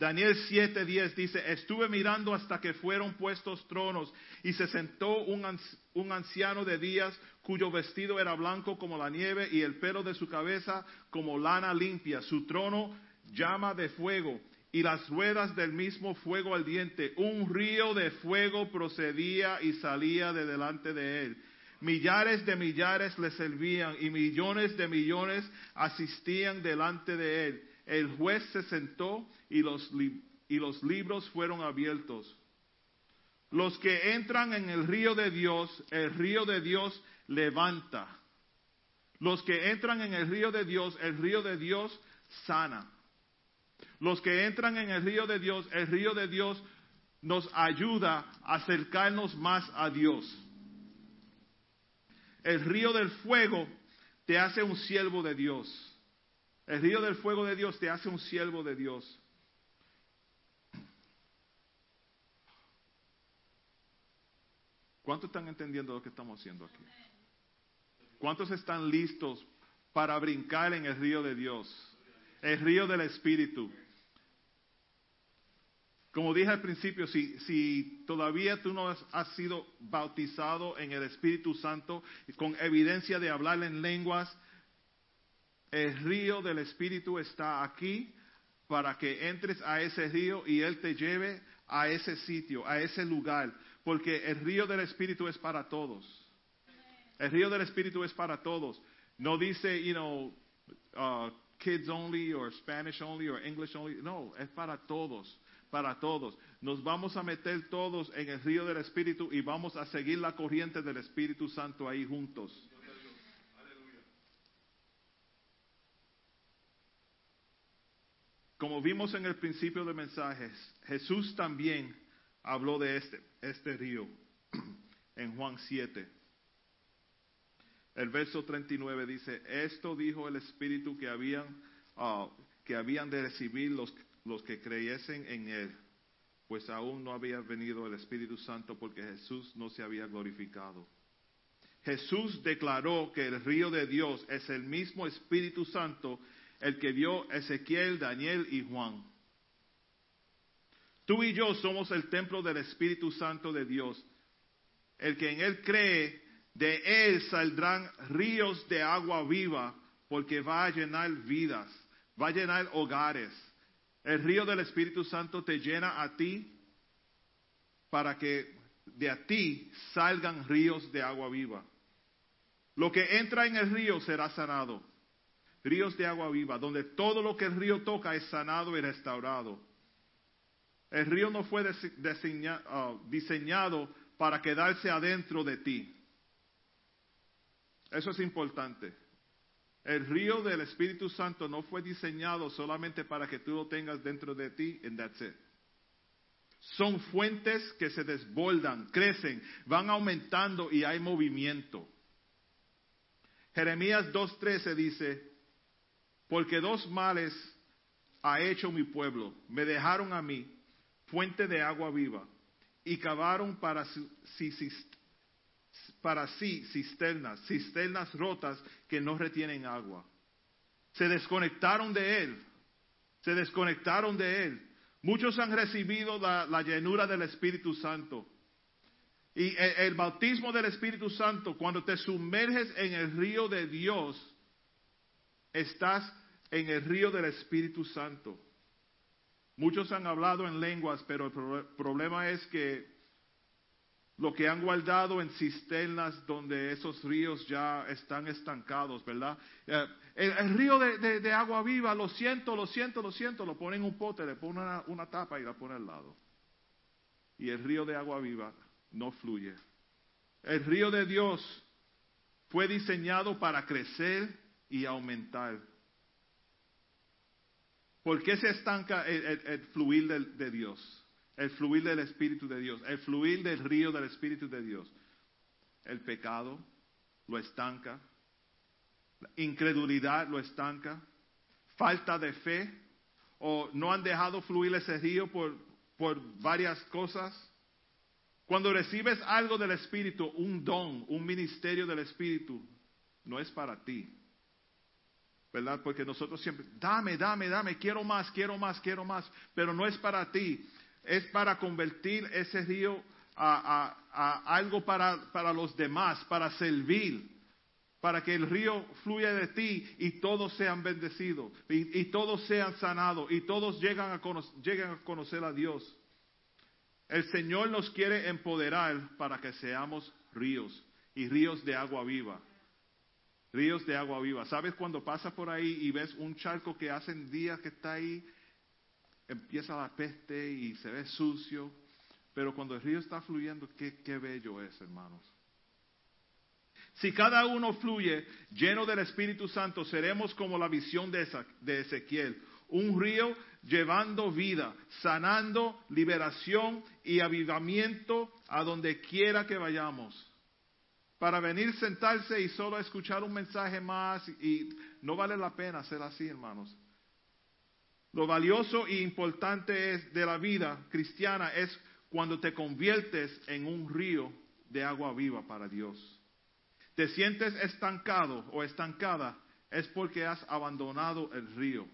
Daniel 7:10 dice, estuve mirando hasta que fueron puestos tronos y se sentó un, un anciano de días cuyo vestido era blanco como la nieve y el pelo de su cabeza como lana limpia. Su trono llama de fuego y las ruedas del mismo fuego ardiente. Un río de fuego procedía y salía de delante de él. Millares de millares le servían y millones de millones asistían delante de él. El juez se sentó y los, y los libros fueron abiertos. Los que entran en el río de Dios, el río de Dios levanta. Los que entran en el río de Dios, el río de Dios sana. Los que entran en el río de Dios, el río de Dios nos ayuda a acercarnos más a Dios. El río del fuego te hace un siervo de Dios. El río del fuego de Dios te hace un siervo de Dios. ¿Cuántos están entendiendo lo que estamos haciendo aquí? ¿Cuántos están listos para brincar en el río de Dios? El río del Espíritu. Como dije al principio, si, si todavía tú no has, sido bautizado en el Espíritu Santo con evidencia de hablar en lenguas, el río del Espíritu está aquí para que entres a ese río y Él te lleve a ese sitio, a ese lugar, porque el río del Espíritu es para todos. El río del Espíritu es para todos. No dice, you know, uh, kids only, or Spanish only, or English only. No, es para todos, para todos. Nos vamos a meter todos en el río del Espíritu y vamos a seguir la corriente del Espíritu Santo ahí juntos. Como vimos en el principio de mensajes, Jesús también habló de este, este río <clears throat> en Juan 7. El verso 39 dice, esto dijo el Espíritu que habían, ah, que habían de recibir los, los que creyesen en Él, pues aún no había venido el Espíritu Santo porque Jesús no se había glorificado. Jesús declaró que el río de Dios es el mismo Espíritu Santo el que vio Ezequiel, Daniel y Juan. Tú y yo somos el templo del Espíritu Santo de Dios. El que en Él cree, de Él saldrán ríos de agua viva, porque va a llenar vidas, va a llenar hogares. El río del Espíritu Santo te llena a ti para que de a ti salgan ríos de agua viva. Lo que entra en el río será sanado. Ríos de agua viva, donde todo lo que el río toca es sanado y restaurado. El río no fue uh, diseñado para quedarse adentro de ti. Eso es importante. El río del Espíritu Santo no fue diseñado solamente para que tú lo tengas dentro de ti and that's it. Son fuentes que se desbordan, crecen, van aumentando y hay movimiento. Jeremías 2.13 dice, porque dos males ha hecho mi pueblo, me dejaron a mí, fuente de agua viva, y cavaron para, sí, cisternas, cisternas rotas que no retienen agua. Se desconectaron de Él, se desconectaron de Él. Muchos han recibido la, llenura del Espíritu Santo. Y el, el, bautismo del Espíritu Santo, cuando te sumerges en el río de Dios, estás en el río del Espíritu Santo. Muchos han hablado en lenguas, pero el pro problema es que lo que han guardado en cisternas donde esos ríos ya están estancados, ¿verdad? Eh, el, río de, agua viva, lo siento, lo siento, lo siento, lo ponen en un pote, le ponen una, una tapa y la ponen al lado. Y el río de agua viva no fluye. El río de Dios fue diseñado para crecer y aumentar. ¿Por qué se estanca el, fluir de, de, Dios? El fluir del Espíritu de Dios, el fluir del río del Espíritu de Dios. El pecado lo estanca, la incredulidad lo estanca, falta de fe, o no han dejado fluir ese río por, por varias cosas. Cuando recibes algo del Espíritu, un don, un ministerio del Espíritu, no es para ti. Porque nosotros siempre, dame, dame, dame, quiero más, quiero más, quiero más, pero no es para ti, es para convertir ese río a, algo para, para los demás, para servir, para que el río fluya de ti y todos sean bendecidos, y, todos sean sanados, y todos llegan a, lleguen a conocer a Dios. El Señor nos quiere empoderar para que seamos ríos y ríos de agua viva. Ríos de agua viva. ¿Sabes cuando pasas por ahí y ves un charco que hace días que está ahí? Empieza la peste y se ve sucio. Pero cuando el río está fluyendo, qué, qué bello es, hermanos. Si cada uno fluye lleno del Espíritu Santo, seremos como la visión de Ezequiel. Un río llevando vida, sanando, liberación y avivamiento a donde quiera que vayamos. Para venir, sentarse y solo escuchar un mensaje más y no vale la pena ser así, hermanos. Lo valioso e importante es de la vida cristiana es cuando te conviertes en un río de agua viva para Dios. Te sientes estancado o estancada es porque has abandonado el río.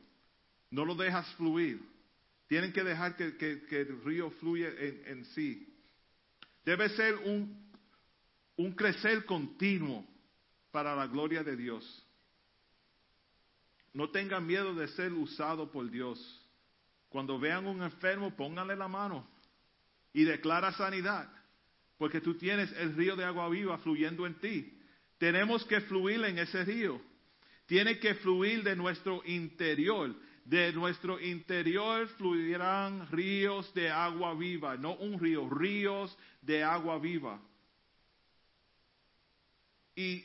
No lo dejas fluir. Tienen que dejar que, el río fluya en sí. Debe ser un, un crecer continuo para la gloria de Dios. No tengan miedo de ser usado por Dios. Cuando vean un enfermo, pónganle la mano y declara sanidad, porque tú tienes el río de agua viva fluyendo en ti. Tenemos que fluir en ese río. Tiene que fluir de nuestro interior. De nuestro interior fluirán ríos de agua viva, no un río, ríos de agua viva. ¿Y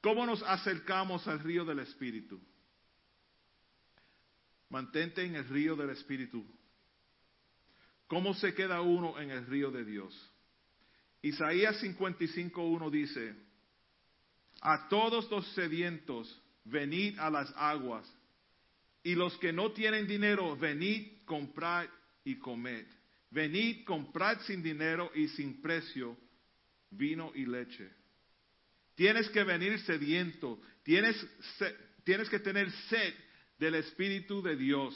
cómo nos acercamos al río del Espíritu? Mantente en el río del Espíritu. ¿Cómo se queda uno en el río de Dios? Isaías 55.1 dice, a todos los sedientos, venid a las aguas, y los que no tienen dinero, venid, comprad y comed. Venid, comprad sin dinero y sin precio vino y leche. Tienes que venir sediento, tienes, tienes que tener sed del Espíritu de Dios.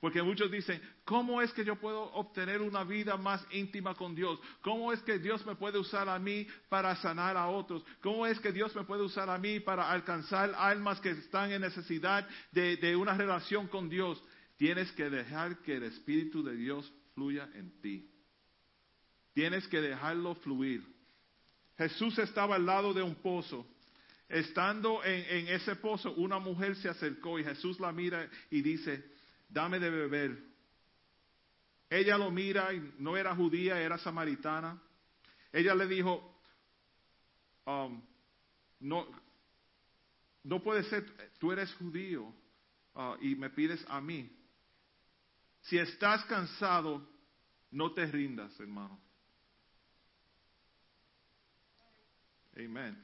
Porque muchos dicen, ¿cómo es que yo puedo obtener una vida más íntima con Dios? ¿Cómo es que Dios me puede usar a mí para sanar a otros? ¿Cómo es que Dios me puede usar a mí para alcanzar almas que están en necesidad de, de una relación con Dios? Tienes que dejar que el Espíritu de Dios fluya en ti. Tienes que dejarlo fluir. Jesús estaba al lado de un pozo. Estando en, ese pozo, una mujer se acercó y Jesús la mira y dice, dame de beber. Ella lo mira y no era judía, era samaritana. Ella le dijo, um, no, no puede ser, tú eres judío uh, y me pides a mí. Si estás cansado, no te rindas, hermano. Amén.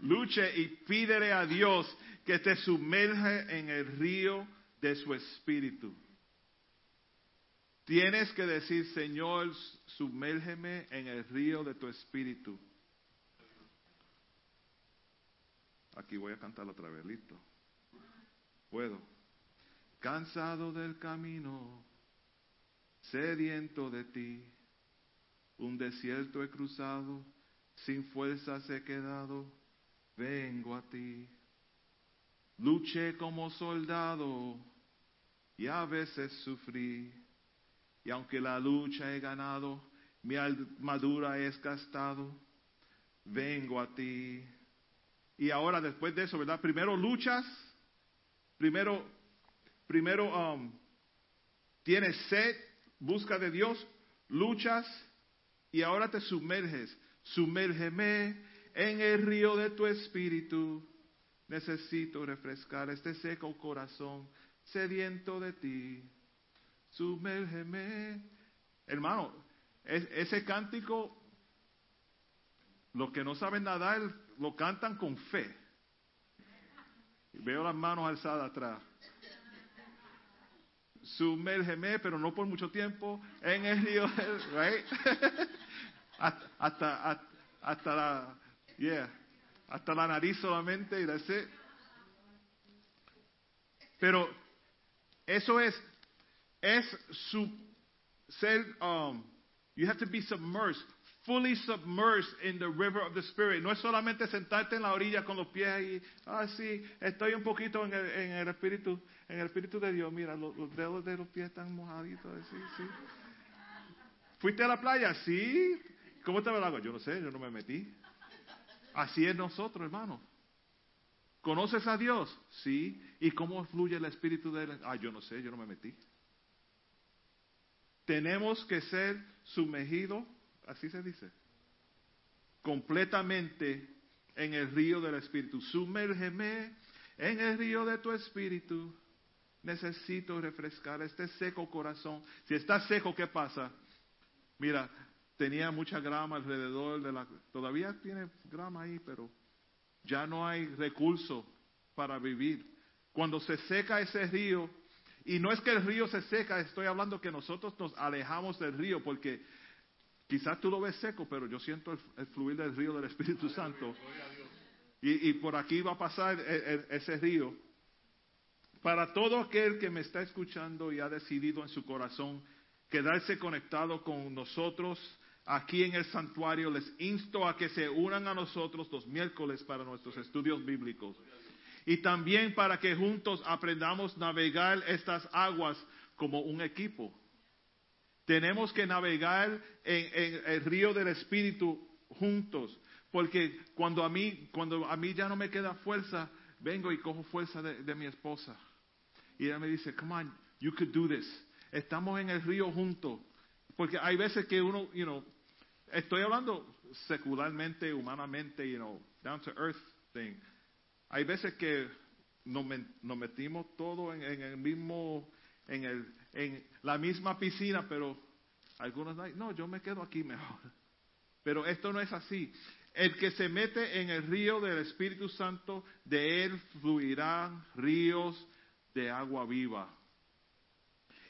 Luche y pídele a Dios que te sumerge en el río de su espíritu. Tienes que decir, Señor, sumérgeme en el río de tu espíritu. Aquí voy a cantar otra vez, listo. Puedo. Cansado del camino, sediento de ti, un desierto he cruzado, sin fuerzas he quedado, vengo a ti. Luché como soldado y a veces sufrí. Y aunque la lucha he ganado, mi armadura es gastado, vengo a ti. Y ahora después de eso, ¿verdad? Primero luchas, primero, primero um, tienes sed, busca de Dios, luchas y ahora te sumerges. Sumérgeme en el río de tu espíritu. Necesito refrescar este seco corazón sediento de ti. Sumérgeme. Hermano, es- ese cántico, los que no saben nadar, lo cantan con fe. Veo las manos alzadas atrás. Sumérgeme, pero no por mucho tiempo, en el río, <laughs> right? Hasta, hasta, hasta, la, yeah, hasta la nariz solamente y that's it. Pero eso es, es su, ser, um, you have to be submersed, fully submersed in the river of the Spirit. No es solamente sentarte en la orilla con los pies ahí, ah, sí, estoy un poquito en el, en el Espíritu, en el Espíritu de Dios. Mira, los, los dedos de los pies están mojaditos, sí, sí. ¿Fuiste a la playa? Sí. ¿Cómo estaba el agua? Yo no sé, yo no me metí. Así es nosotros, hermano. ¿Conoces a Dios? Sí. ¿Y cómo fluye el Espíritu de Él? Ah, yo no sé, yo no me metí. Tenemos que ser sumergidos, así se dice, completamente en el río del Espíritu. Sumérgeme en el río de tu Espíritu. Necesito refrescar este seco corazón. Si está seco, ¿qué pasa? Mira, tenía mucha grama alrededor de la... Todavía tiene grama ahí, pero ya no hay recurso para vivir. Cuando se seca ese río, y no es que el río se seca, estoy hablando que nosotros nos alejamos del río, porque quizás tú lo ves seco, pero yo siento el, fluir del río del Espíritu Santo. Y, y por aquí va a pasar e, e, ese río. Para todo aquel que me está escuchando y ha decidido en su corazón quedarse conectado con nosotros aquí en el santuario, les insto a que se unan a nosotros los miércoles para nuestros estudios bíblicos. Y también para que juntos aprendamos a navegar estas aguas como un equipo. Tenemos que navegar en, el río del Espíritu juntos. Porque cuando a mí, cuando a mí ya no me queda fuerza, vengo y cojo fuerza de, de mi esposa. Y ella me dice, come on, you could do this. Estamos en el río juntos. Porque hay veces que uno, you know, estoy hablando secularmente, humanamente, you know, down to earth thing. Hay veces que nos, metimos todo en, el mismo, en, el, en la misma piscina, pero algunos no, yo me quedo aquí mejor. Pero esto no es así. El que se mete en el río del Espíritu Santo, de él fluirán ríos de agua viva.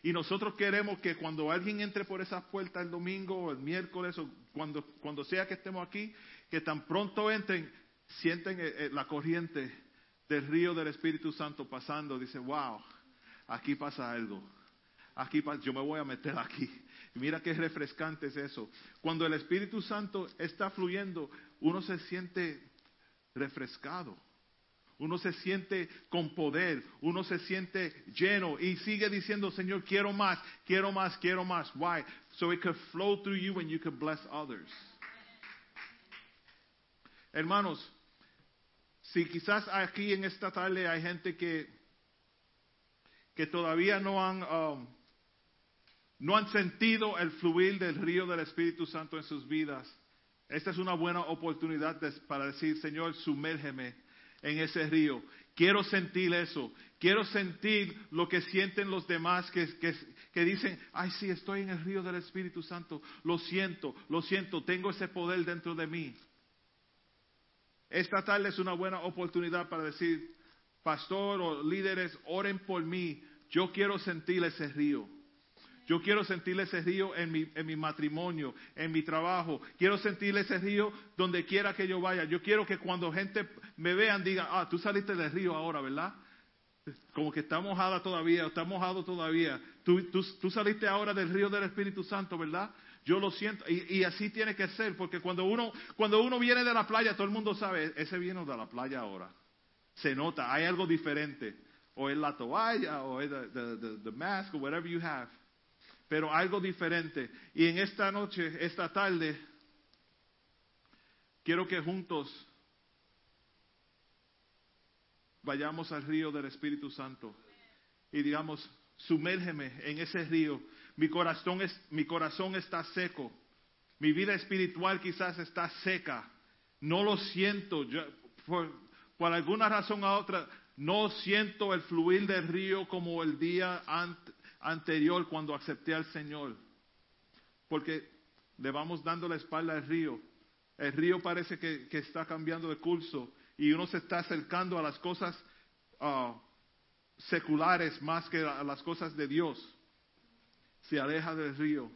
Y nosotros queremos que cuando alguien entre por esa puerta el domingo o el miércoles o cuando, cuando sea que estemos aquí, que tan pronto entren, sienten eh, eh, la corriente del río del Espíritu Santo pasando. Dice, wow, aquí pasa algo. Aquí yo me voy a meter aquí. Mira qué refrescante es eso. Cuando el Espíritu Santo está fluyendo, uno se siente refrescado. Uno se siente con poder, uno se siente lleno y sigue diciendo, Señor, quiero más, quiero más, quiero más. Why? So it could flow through you and you can bless others. Hermanos, si quizás aquí en esta tarde hay gente que, que todavía no han, um, no han sentido el fluir del río del Espíritu Santo en sus vidas, esta es una buena oportunidad para decir, Señor, sumérgeme en ese río. Quiero sentir eso. Quiero sentir lo que sienten los demás que, que, dicen, ay sí, estoy en el río del Espíritu Santo. Lo siento, lo siento, tengo ese poder dentro de mí. Esta tarde es una buena oportunidad para decir, pastor o líderes, oren por mí. Yo quiero sentir ese río. Yo quiero sentir ese río en mi, en mi matrimonio, en mi trabajo. Quiero sentir ese río donde quiera que yo vaya. Yo quiero que cuando gente me vean diga, ah, tú saliste del río ahora, ¿verdad? Como que está mojada todavía, está mojado todavía. Tú, tú, tú saliste ahora del río del Espíritu Santo, ¿verdad? Yo lo siento. Y, y, así tiene que ser, porque cuando uno, cuando uno viene de la playa, todo el mundo sabe, ese viene de la playa ahora. Se nota, hay algo diferente. O es la toalla, o es the mask, o whatever you have pero algo diferente. Y en esta noche, esta tarde, quiero que juntos vayamos al río del Espíritu Santo y digamos, sumérgeme en ese río. Mi corazón, es, mi corazón está seco. Mi vida espiritual quizás está seca. No lo siento. por, por alguna razón u otra, no siento el fluir del río como el día anterior cuando acepté al Señor. Porque le vamos dando la espalda al río. El río parece que, está cambiando de curso y uno se está acercando a las cosas ah, seculares más que a las cosas de Dios. Se aleja del río.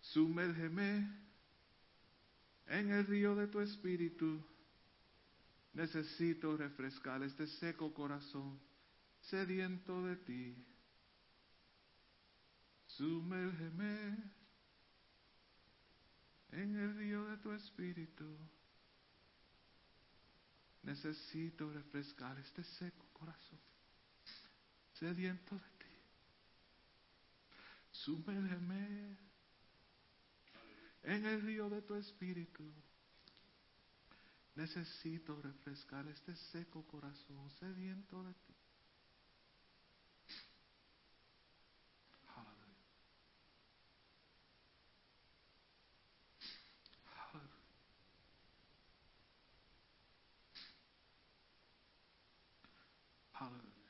Sumérgeme En el río de tu espíritu necesito refrescar este seco corazón sediento de ti. Sumérgeme en el río de tu espíritu. Necesito refrescar este seco corazón sediento de ti. Sumérgeme en el río de tu espíritu. Necesito refrescar este seco corazón sediento de ti. Aleluya. Aleluya. Aleluya.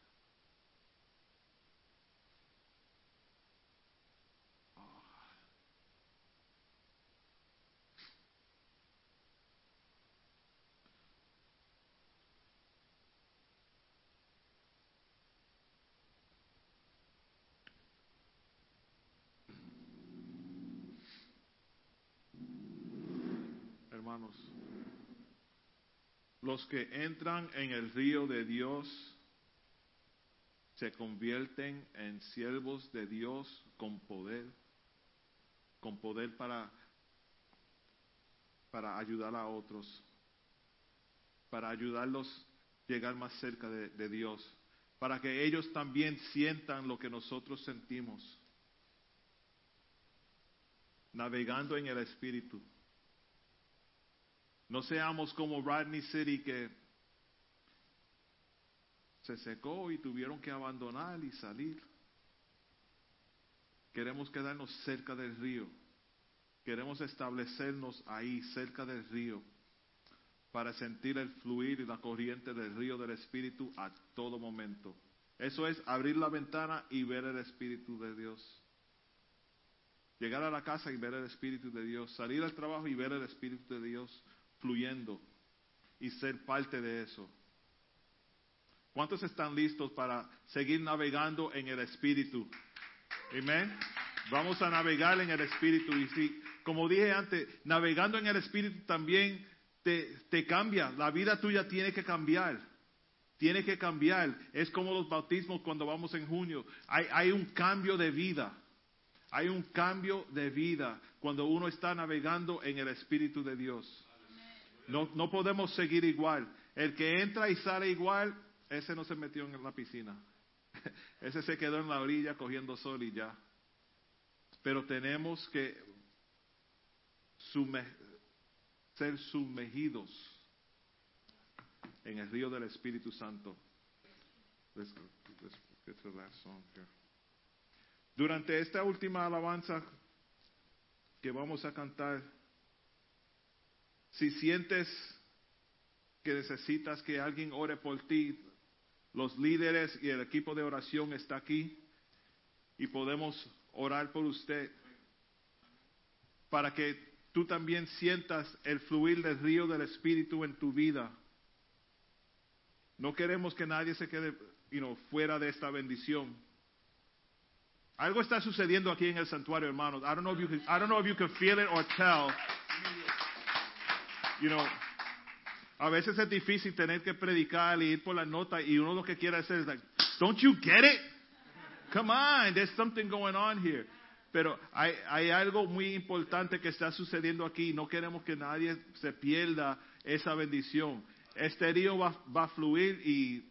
Hermanos, los que entran en el río de Dios se convierten en siervos de Dios con poder, con poder para, para ayudar a otros, para ayudarlos a llegar más cerca de, de Dios, para que ellos también sientan lo que nosotros sentimos, navegando en el Espíritu. No seamos como Rodney City que se secó y tuvieron que abandonar y salir. Queremos quedarnos cerca del río. Queremos establecernos ahí, cerca del río, para sentir el fluir y la corriente del río del Espíritu a todo momento. Eso es abrir la ventana y ver el Espíritu de Dios. Llegar a la casa y ver el Espíritu de Dios. Salir al trabajo y ver el Espíritu de Dios fluyendo y ser parte de eso. ¿Cuántos están listos para seguir navegando en el Espíritu? Amén. Vamos a navegar en el Espíritu. Y si, como dije antes, navegando en el Espíritu también te, te cambia. La vida tuya tiene que cambiar. Tiene que cambiar. Es como los bautismos cuando vamos en junio. Hay, hay un cambio de vida. Hay un cambio de vida cuando uno está navegando en el Espíritu de Dios. No, podemos seguir igual. El que entra y sale igual, ese no se metió en la piscina. <laughs> Ese se quedó en la orilla cogiendo sol y ya. Pero tenemos que ser sumergidos en el río del Espíritu Santo. Let's get to song here. Durante esta última alabanza que vamos a cantar, si sientes que necesitas que alguien ore por ti, los líderes y el equipo de oración está aquí y podemos orar por usted para que tú también sientas el fluir del río del Espíritu en tu vida. No queremos que nadie se quede you know, fuera de esta bendición. Algo está sucediendo aquí en el santuario, hermanos. I don't know if you can, I don't know if you can feel it or tell. You know, a veces es difícil tener que predicar y ir por la nota y uno lo que quiere hacer es like, don't you get it? Come on, there's something going on here. Pero hay, hay algo muy importante que está sucediendo aquí. No queremos que nadie se pierda esa bendición. Este río va, va a fluir y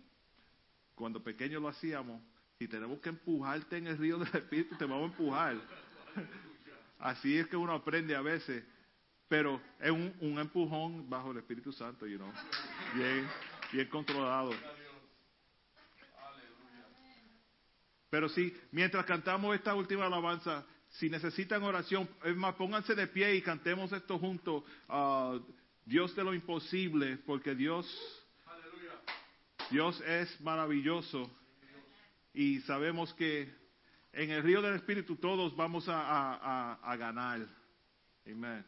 cuando pequeño lo hacíamos, si tenemos que empujarte en el río del Espíritu, te vamos a empujar. <laughs> Así es que uno aprende a veces. Pero es un, un empujón bajo el Espíritu Santo, you know. Bien, bien controlado. Pero sí, mientras cantamos esta última alabanza, si necesitan oración, es más, pónganse de pie y cantemos esto juntos. Ah, Dios de lo imposible, porque Dios, Dios es maravilloso y sabemos que en el río del Espíritu todos vamos a- a- a ganar. Amén.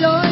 calor.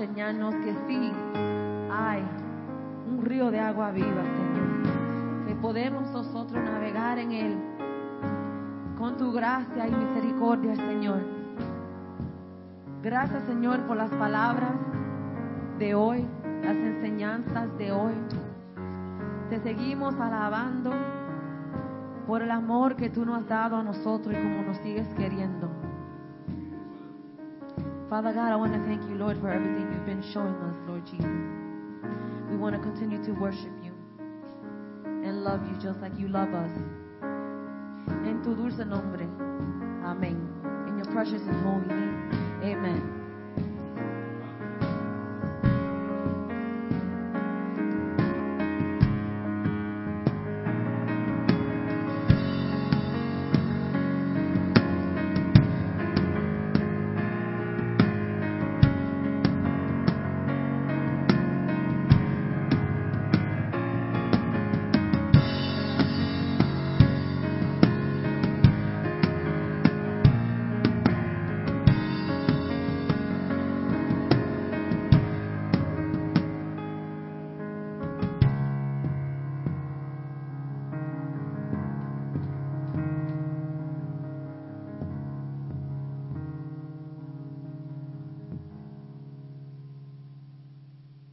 Enseñarnos que sí hay un río de agua viva, Señor. Que podemos nosotros navegar en él con tu gracia y misericordia, Señor. Gracias, Señor, por las palabras de hoy, las enseñanzas de hoy. Te seguimos alabando por el amor que tú nos has dado a nosotros y como nos sigues queriendo. Father God, I want to thank you, Lord, for everything you've been showing us, Lord Jesus. We want to continue to worship you and love you just like you love us. En tu dulce nombre. Amén. In your precious and holy name. Amen.